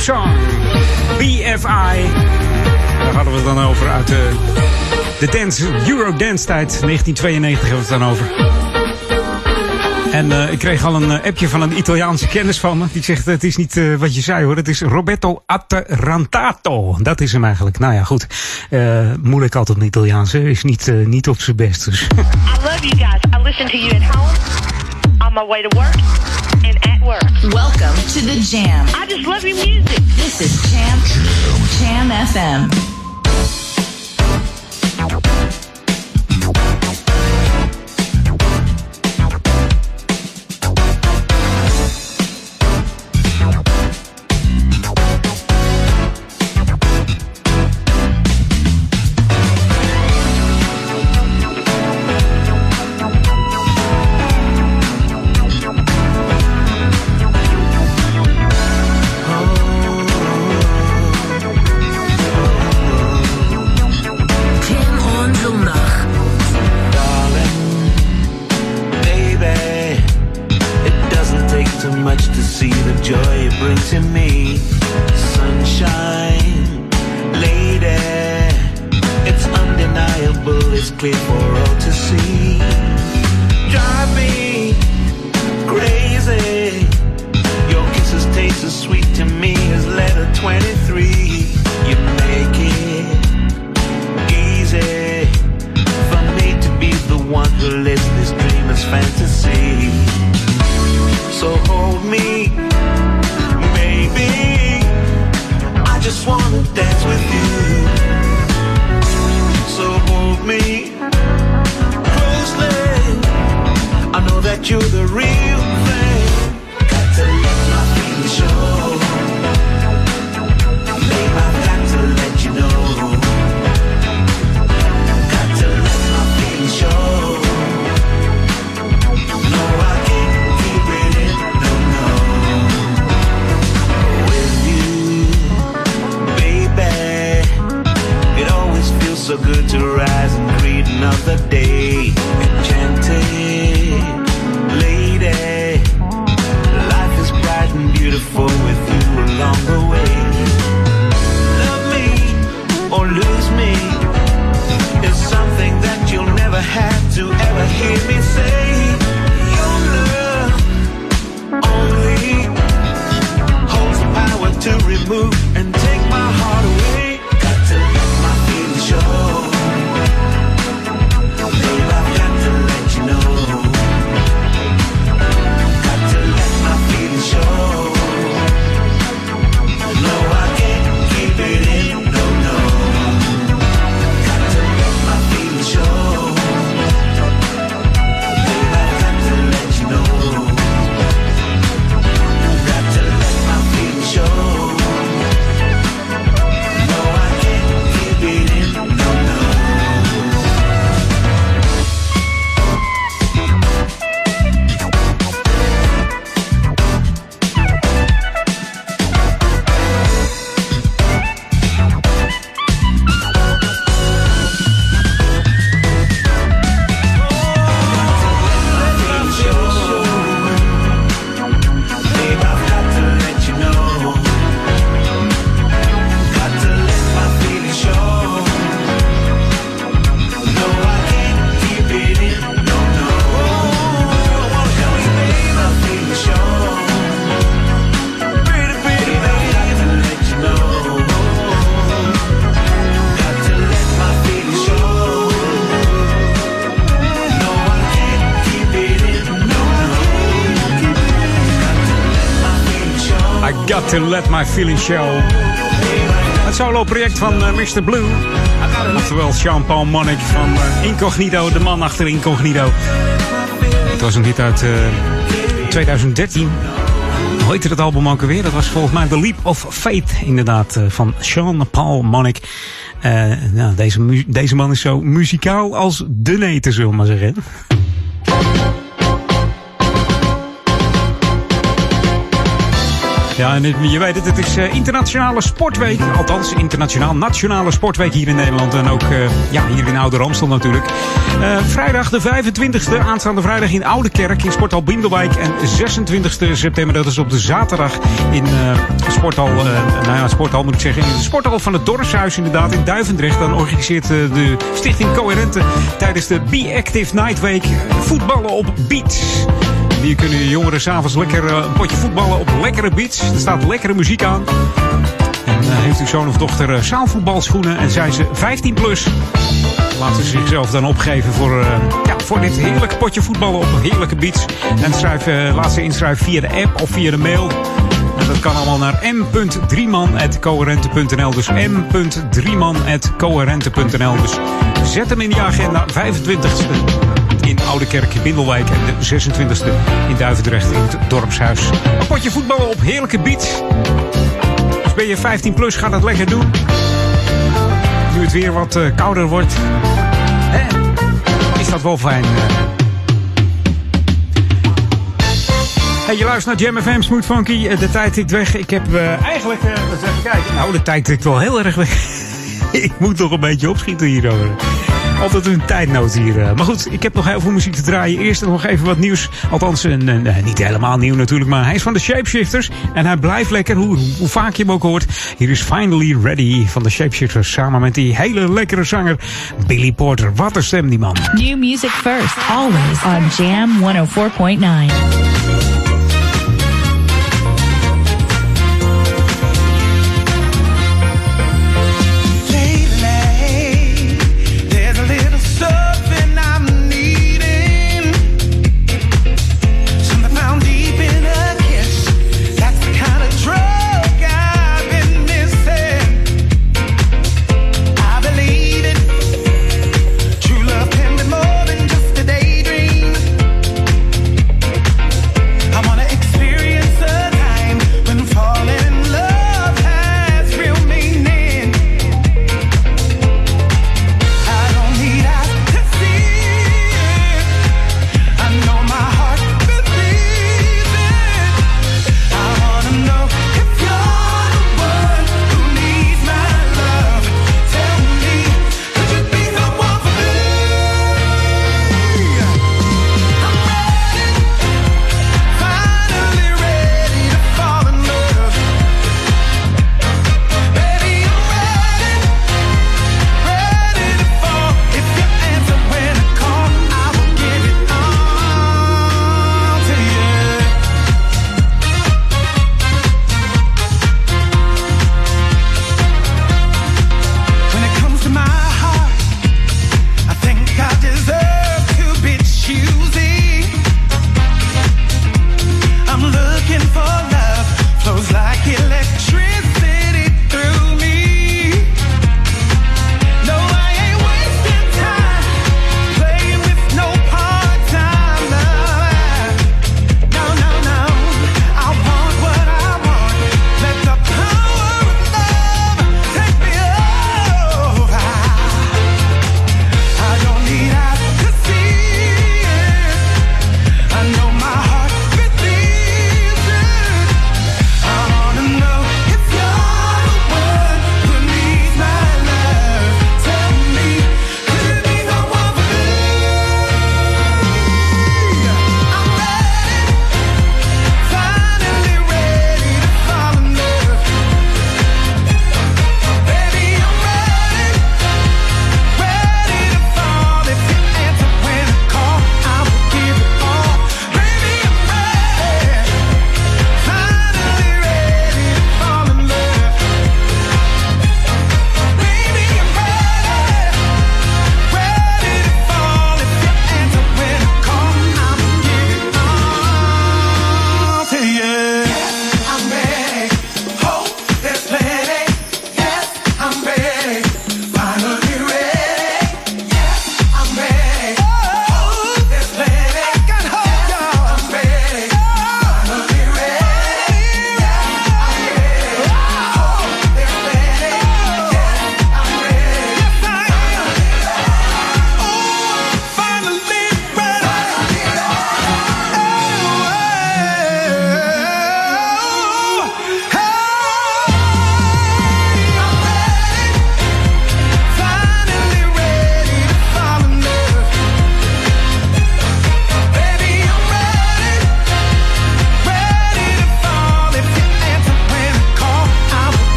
Song. BFI. Daar hadden we het dan over uit de, de dance, Euro Dance tijd. 1992 hebben we het dan over. En uh, ik kreeg al een appje van een Italiaanse kennis van me. Die zegt, het is niet uh, wat je zei hoor. Het is Roberto Atterantato. Dat is hem eigenlijk. Nou ja, goed. Uh, moeilijk altijd een Italiaans. Is niet, niet op zijn best. Dus. I love you guys. I listen to you at home. On my way to work. And at work. Welcome to the Jam. I just love your music. This is Jam, Jam FM. To let my feeling show. Het solo-project van eh, Mr. Blue. Oftewel Jean-Paul Monnik van eh, Incognito, de man achter Incognito. Het was een hit uit eh, 2013. Hoe heette het album ook alweer? Dat was volgens mij The Leap of Faith, inderdaad, eh, van Jean-Paul Monnik. Eh, nou, deze, deze man is zo muzikaal als de neten, zullen we maar zeggen. Ja, en je weet het, het is eh, internationale sportweek. Althans, internationaal nationale sportweek hier in Nederland. En ook eh, ja, hier in Oude Ramstel natuurlijk. Eh, vrijdag de 25e, aanstaande vrijdag in Oude Kerk in Sporthal Bindelwijk. En 26e september, dat is op de zaterdag in eh, Sporthal, nou ja, Sporthal moet ik zeggen. In de Sporthal van het Dorpshuis inderdaad in Duivendrecht. Dan organiseert de Stichting Coherente tijdens de Be Active Night Week voetballen op beats. Hier kunnen jongeren s'avonds lekker eh, een potje voetballen op lekkere beats. Er staat lekkere muziek aan. En eh, heeft uw zoon of dochter eh, zaalvoetbalschoenen en zijn ze 15 plus. Laten ze zichzelf dan opgeven voor, ja, voor dit heerlijke potje voetballen op heerlijke beats. En schrijf, laat ze inschrijven via de app of via de mail. En dat kan allemaal naar m.drieman.coherente.nl. Dus m.drieman.coherente.nl. Dus zet hem in je agenda. 25e in Oude Kerk in Bindelwijk. En de 26e in Duivendrecht in het dorpshuis. Een potje voetballen op heerlijke beats. Dus ben je 15 plus, ga dat lekker doen. Nu het weer wat eh, kouder wordt. Is dat wel fijn. eh. Hey, je luistert naar Jam FM, Smooth Funky. Eh, De tijd tikt weg. Ik heb eigenlijk... eens even kijken. Nou, de tijd tikt wel heel erg weg. ik moet toch een beetje opschieten hierover. Altijd een tijdnoot hier. eh. Maar goed, ik heb nog heel veel muziek te draaien. Eerst nog even wat nieuws. Althans, een, eh, niet helemaal nieuw natuurlijk, maar hij is van de Shapeshifters. En hij blijft lekker, hoe, hoe vaak je hem ook hoort. Hier is Finally Ready van de Shapeshifters. Samen met die hele lekkere zanger Billy Porter. Wat een stem die man. New music first, always on Jam 104.9.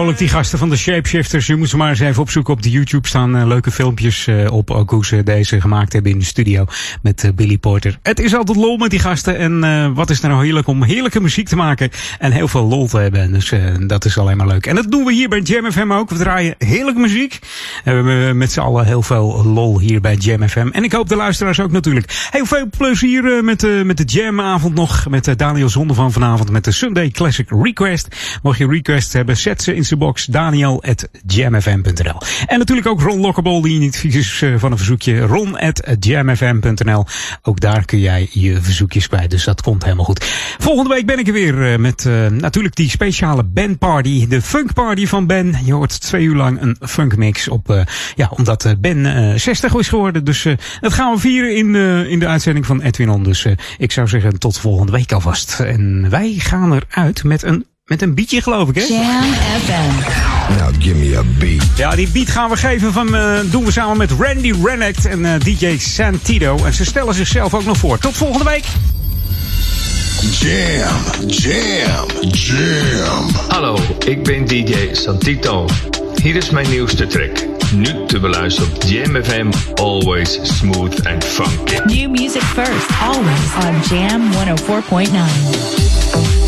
vrolijk, die gasten van de Shapeshifters. Je moet ze maar eens even opzoeken op de YouTube staan. eh, leuke filmpjes eh, op ook hoe ze deze gemaakt hebben in de studio met eh, Billy Porter. Het is altijd lol met die gasten. En wat is nou heerlijk om heerlijke muziek te maken en heel veel lol te hebben. Dus dat is alleen maar leuk. En dat doen we hier bij Jam FM ook. We draaien heerlijke muziek. En we hebben met z'n allen heel veel lol hier bij Jam FM. En ik hoop de luisteraars ook natuurlijk. Heel veel plezier met, met de Jamavond nog. Met Daniel Zonde van vanavond met de Sunday Classic Request. Mocht je request hebben, zet ze in zijn box. Daniel at jamfm.nl. En natuurlijk ook Ron die niet vies eh, van een verzoekje. Ron at jamfm.nl. Ook daar kun jij je verzoekjes kwijt. Dus dat komt helemaal goed. Volgende week ben ik er weer eh, met eh, natuurlijk die speciale Ben Party. De Funk Party van Ben. Je hoort twee uur lang een funk mix op, ja, omdat Ben eh 60 is geworden. Dus dat gaan we vieren in, in de uitzending van Edwin On. Dus ik zou zeggen tot volgende week alvast. En wij gaan eruit met een, met een beatje geloof ik hè? Jam FM. Now give me a beat. Ja, die beat gaan we geven van, eh, doen we samen met Randy Rennecht en eh, DJ Santito. En ze stellen zichzelf ook nog voor. Tot volgende week. Jam, jam, jam. Hallo, ik ben DJ Santito. Hier is mijn nieuwste track. Nu te beluisteren op Jam FM, always smooth and funky. New music first, always on Jam 104.9.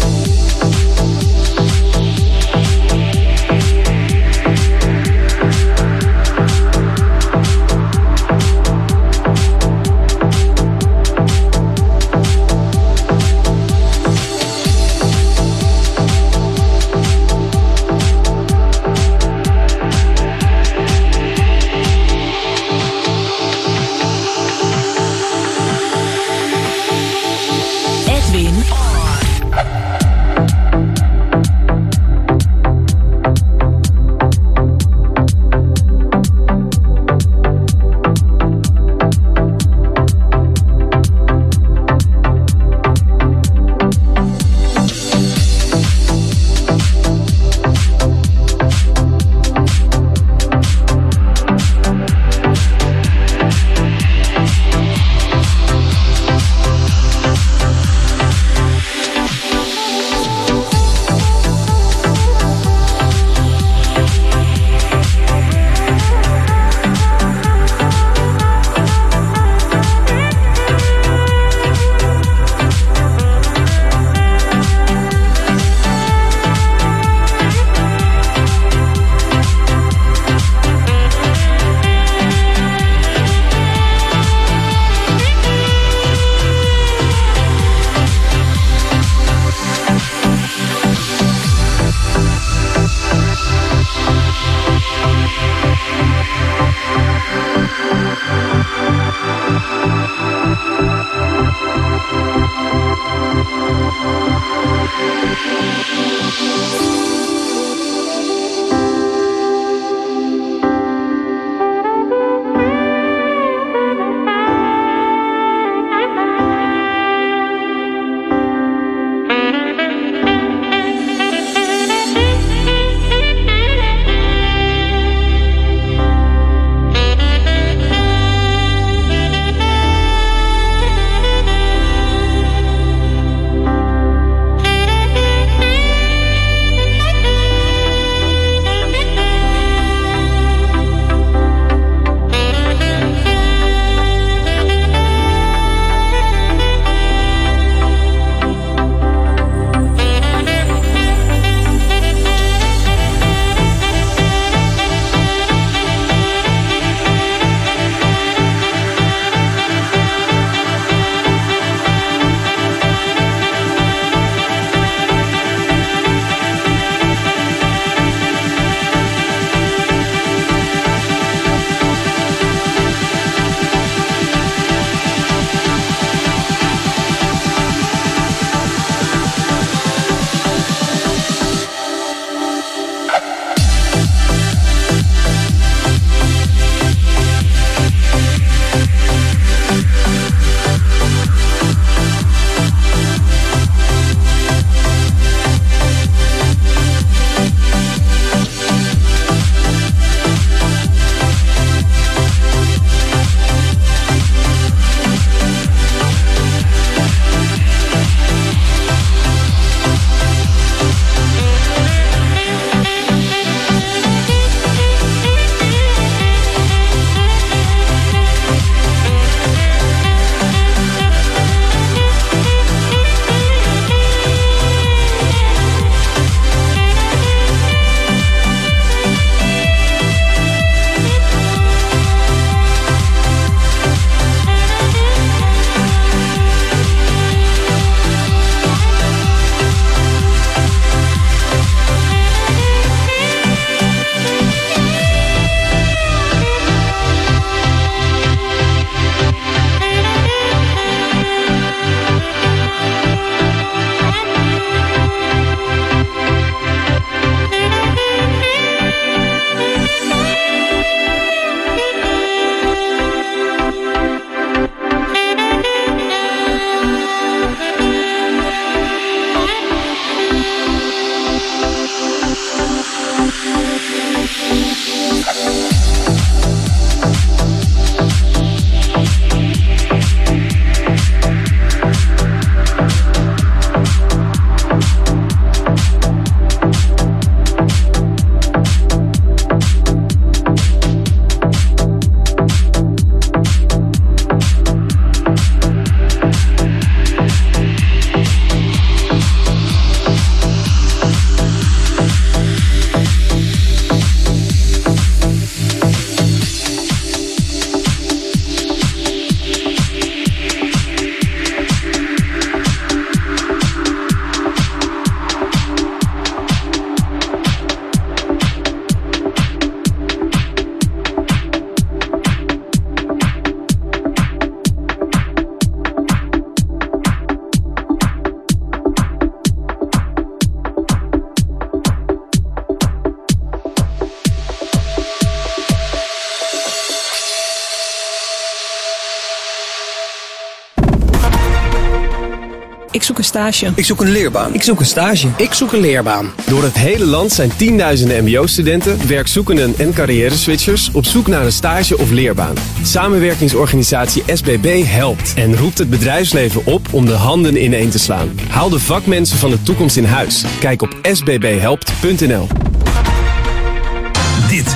Ik zoek een stage. Ik zoek een leerbaan. Ik zoek een stage. Ik zoek een leerbaan. Door het hele land zijn tienduizenden mbo-studenten, werkzoekenden en carrière-switchers op zoek naar een stage of leerbaan. Samenwerkingsorganisatie SBB helpt en roept het bedrijfsleven op om de handen ineen te slaan. Haal de vakmensen van de toekomst in huis. Kijk op sbbhelpt.nl.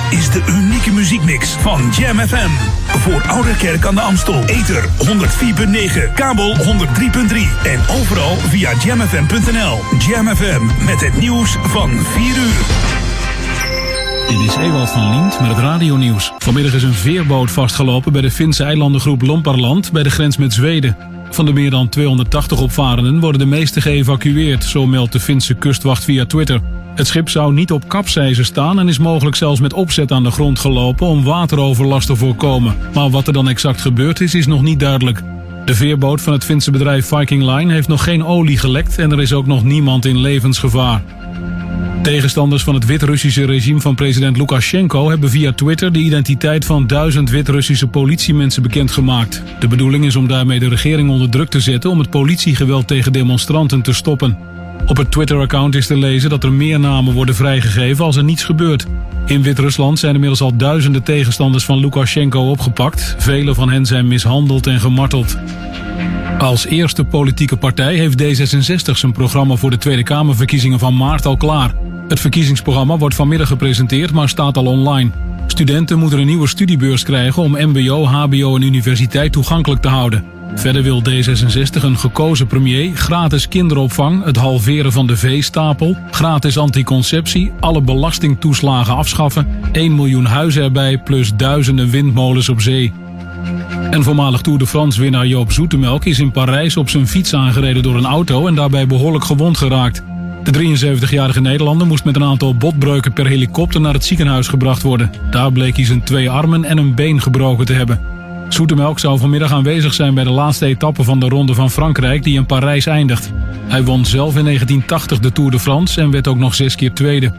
Is de unieke muziekmix van Jam FM. Voor Oude Kerk aan de Amstel. Ether 104.9, kabel 103.3 en overal via jamfm.nl. Jam FM met het nieuws van 4 uur. Dit is Ewald van Lient met het radionieuws. Vanmiddag is een veerboot vastgelopen bij de Finse eilandengroep Lomparland bij de grens met Zweden. Van de meer dan 280 opvarenden worden de meeste geëvacueerd, zo meldt de Finse kustwacht via Twitter. Het schip zou niet op kapseizen staan en is mogelijk zelfs met opzet aan de grond gelopen om wateroverlast te voorkomen. Maar wat er dan exact gebeurd is, is nog niet duidelijk. De veerboot van het Finse bedrijf Viking Line heeft nog geen olie gelekt en er is ook nog niemand in levensgevaar. Tegenstanders van het Wit-Russische regime van president Lukashenko hebben via Twitter de identiteit van duizend Wit-Russische politiemensen bekendgemaakt. De bedoeling is om daarmee de regering onder druk te zetten om het politiegeweld tegen demonstranten te stoppen. Op het Twitter-account is te lezen dat er meer namen worden vrijgegeven als er niets gebeurt. In Wit-Rusland zijn inmiddels al duizenden tegenstanders van Lukashenko opgepakt. Vele van hen zijn mishandeld en gemarteld. Als eerste politieke partij heeft D66 zijn programma voor de Tweede Kamerverkiezingen van maart al klaar. Het verkiezingsprogramma wordt vanmiddag gepresenteerd, maar staat al online. Studenten moeten een nieuwe studiebeurs krijgen om MBO, HBO en universiteit toegankelijk te houden. Verder wil D66 een gekozen premier, gratis kinderopvang, het halveren van de veestapel, gratis anticonceptie, alle belastingtoeslagen afschaffen, 1 miljoen huizen erbij plus duizenden windmolens op zee. En voormalig Tour de France winnaar Joop Zoetemelk is in Parijs op zijn fiets aangereden door een auto en daarbij behoorlijk gewond geraakt. De 73-jarige Nederlander moest met een aantal botbreuken per helikopter naar het ziekenhuis gebracht worden. Daar bleek hij zijn twee armen en een been gebroken te hebben. Zoetemelk zou vanmiddag aanwezig zijn bij de laatste etappe van de Ronde van Frankrijk die in Parijs eindigt. Hij won zelf in 1980 de Tour de France en werd ook nog zes keer tweede.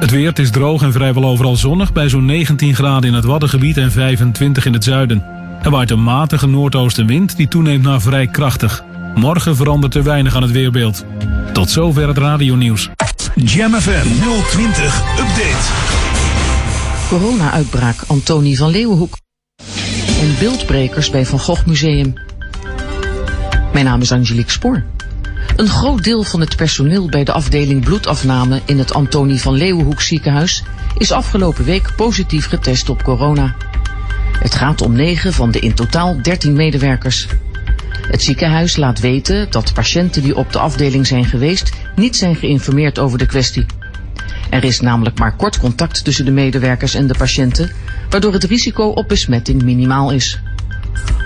Het weer het is droog en vrijwel overal zonnig bij zo'n 19 graden in het Waddengebied en 25 in het zuiden. Er waait een matige noordoostenwind die toeneemt naar vrij krachtig. Morgen verandert er weinig aan het weerbeeld. Tot zover het radionieuws. Jam FM 020 Update. Corona-uitbraak Antonie van Leeuwenhoek. En beeldbrekers bij Van Gogh Museum. Mijn naam is Angelique Spoor. Een groot deel van het personeel bij de afdeling bloedafname in het Antonie van Leeuwenhoek ziekenhuis is afgelopen week positief getest op corona. Het gaat om 9 van de in totaal 13 medewerkers. Het ziekenhuis laat weten dat patiënten die op de afdeling zijn geweest niet zijn geïnformeerd over de kwestie. Er is namelijk maar kort contact tussen de medewerkers en de patiënten, waardoor het risico op besmetting minimaal is.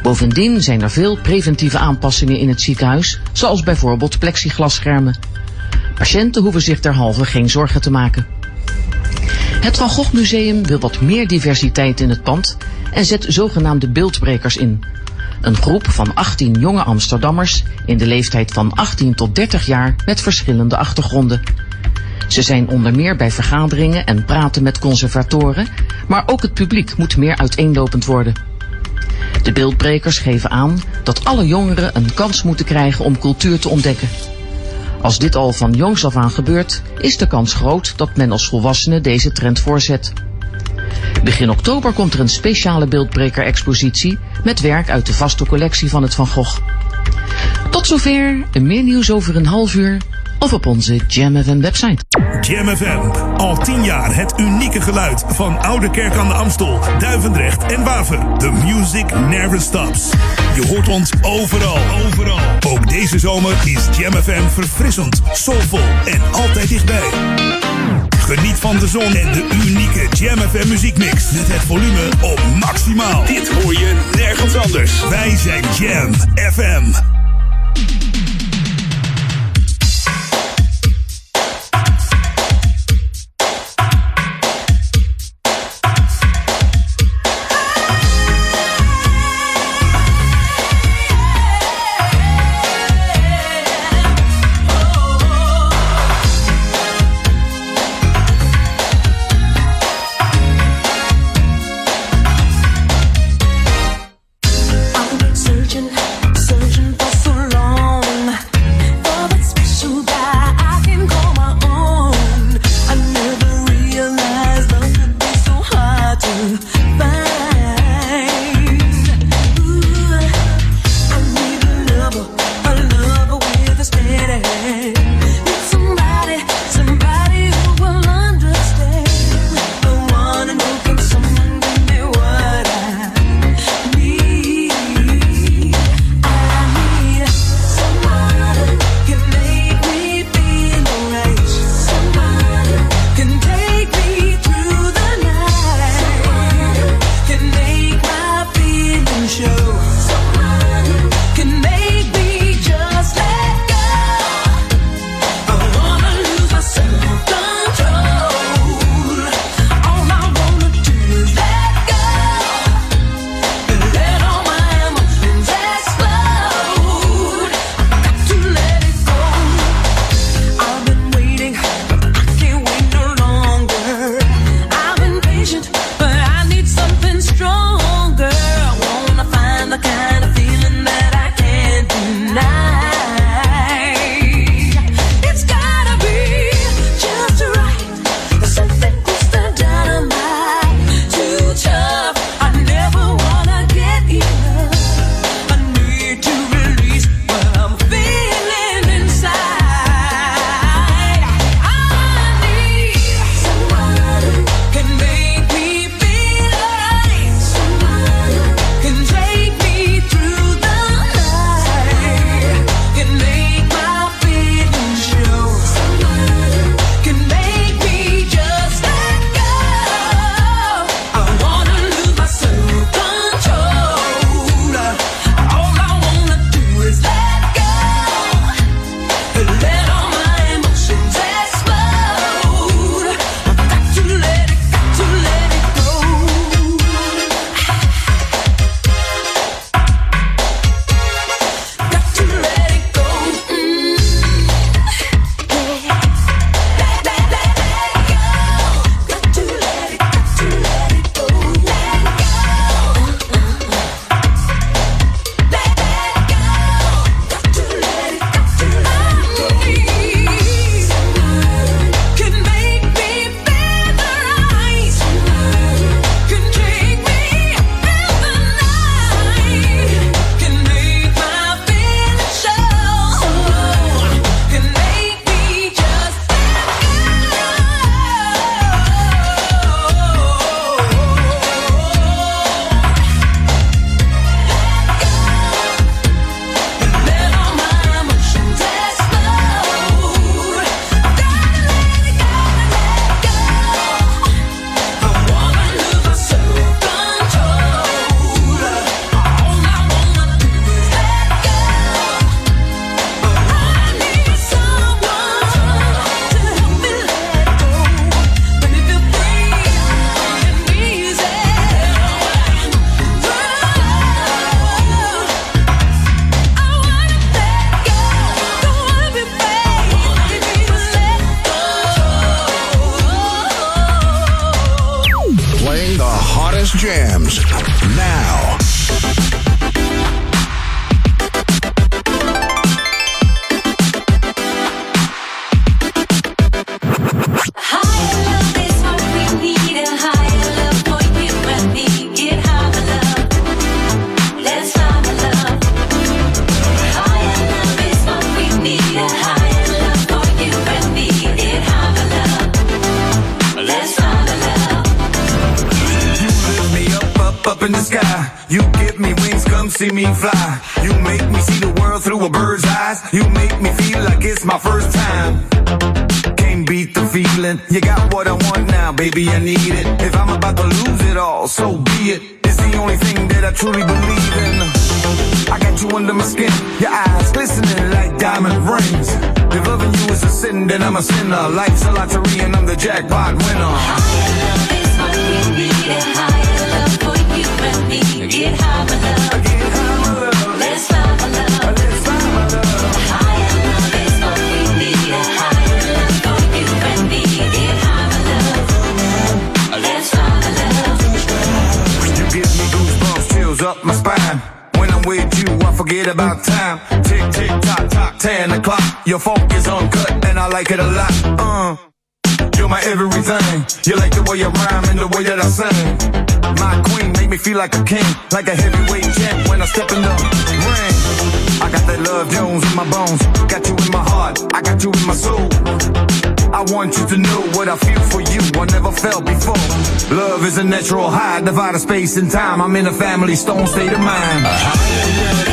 Bovendien zijn er veel preventieve aanpassingen in het ziekenhuis, zoals bijvoorbeeld plexiglasschermen. Patiënten hoeven zich derhalve geen zorgen te maken. Het Van Gogh Museum wil wat meer diversiteit in het pand en zet zogenaamde beeldbrekers in. Een groep van 18 jonge Amsterdammers in de leeftijd van 18 tot 30 jaar met verschillende achtergronden. Ze zijn onder meer bij vergaderingen en praten met conservatoren, maar ook het publiek moet meer uiteenlopend worden. De beeldbrekers geven aan dat alle jongeren een kans moeten krijgen om cultuur te ontdekken. Als dit al van jongs af aan gebeurt, is de kans groot dat men als volwassene deze trend voorzet. Begin oktober komt er een speciale beeldbreker-expositie met werk uit de vaste collectie van het Van Gogh. Tot zover, meer nieuws over een half uur of op onze Jam FM website. Jam FM, al tien jaar het unieke geluid van Oude Kerk aan de Amstel, Duivendrecht en Waver. The music never stops. Je hoort ons overal, overal. Ook deze zomer is Jam FM verfrissend, soulvol en altijd dichtbij. Geniet van de zon en de unieke Jam FM muziekmix. Met het volume op maximaal. Dit hoor je nergens anders. Wij zijn Jam FM. In time. I'm in a family stone state of mind. Uh-huh.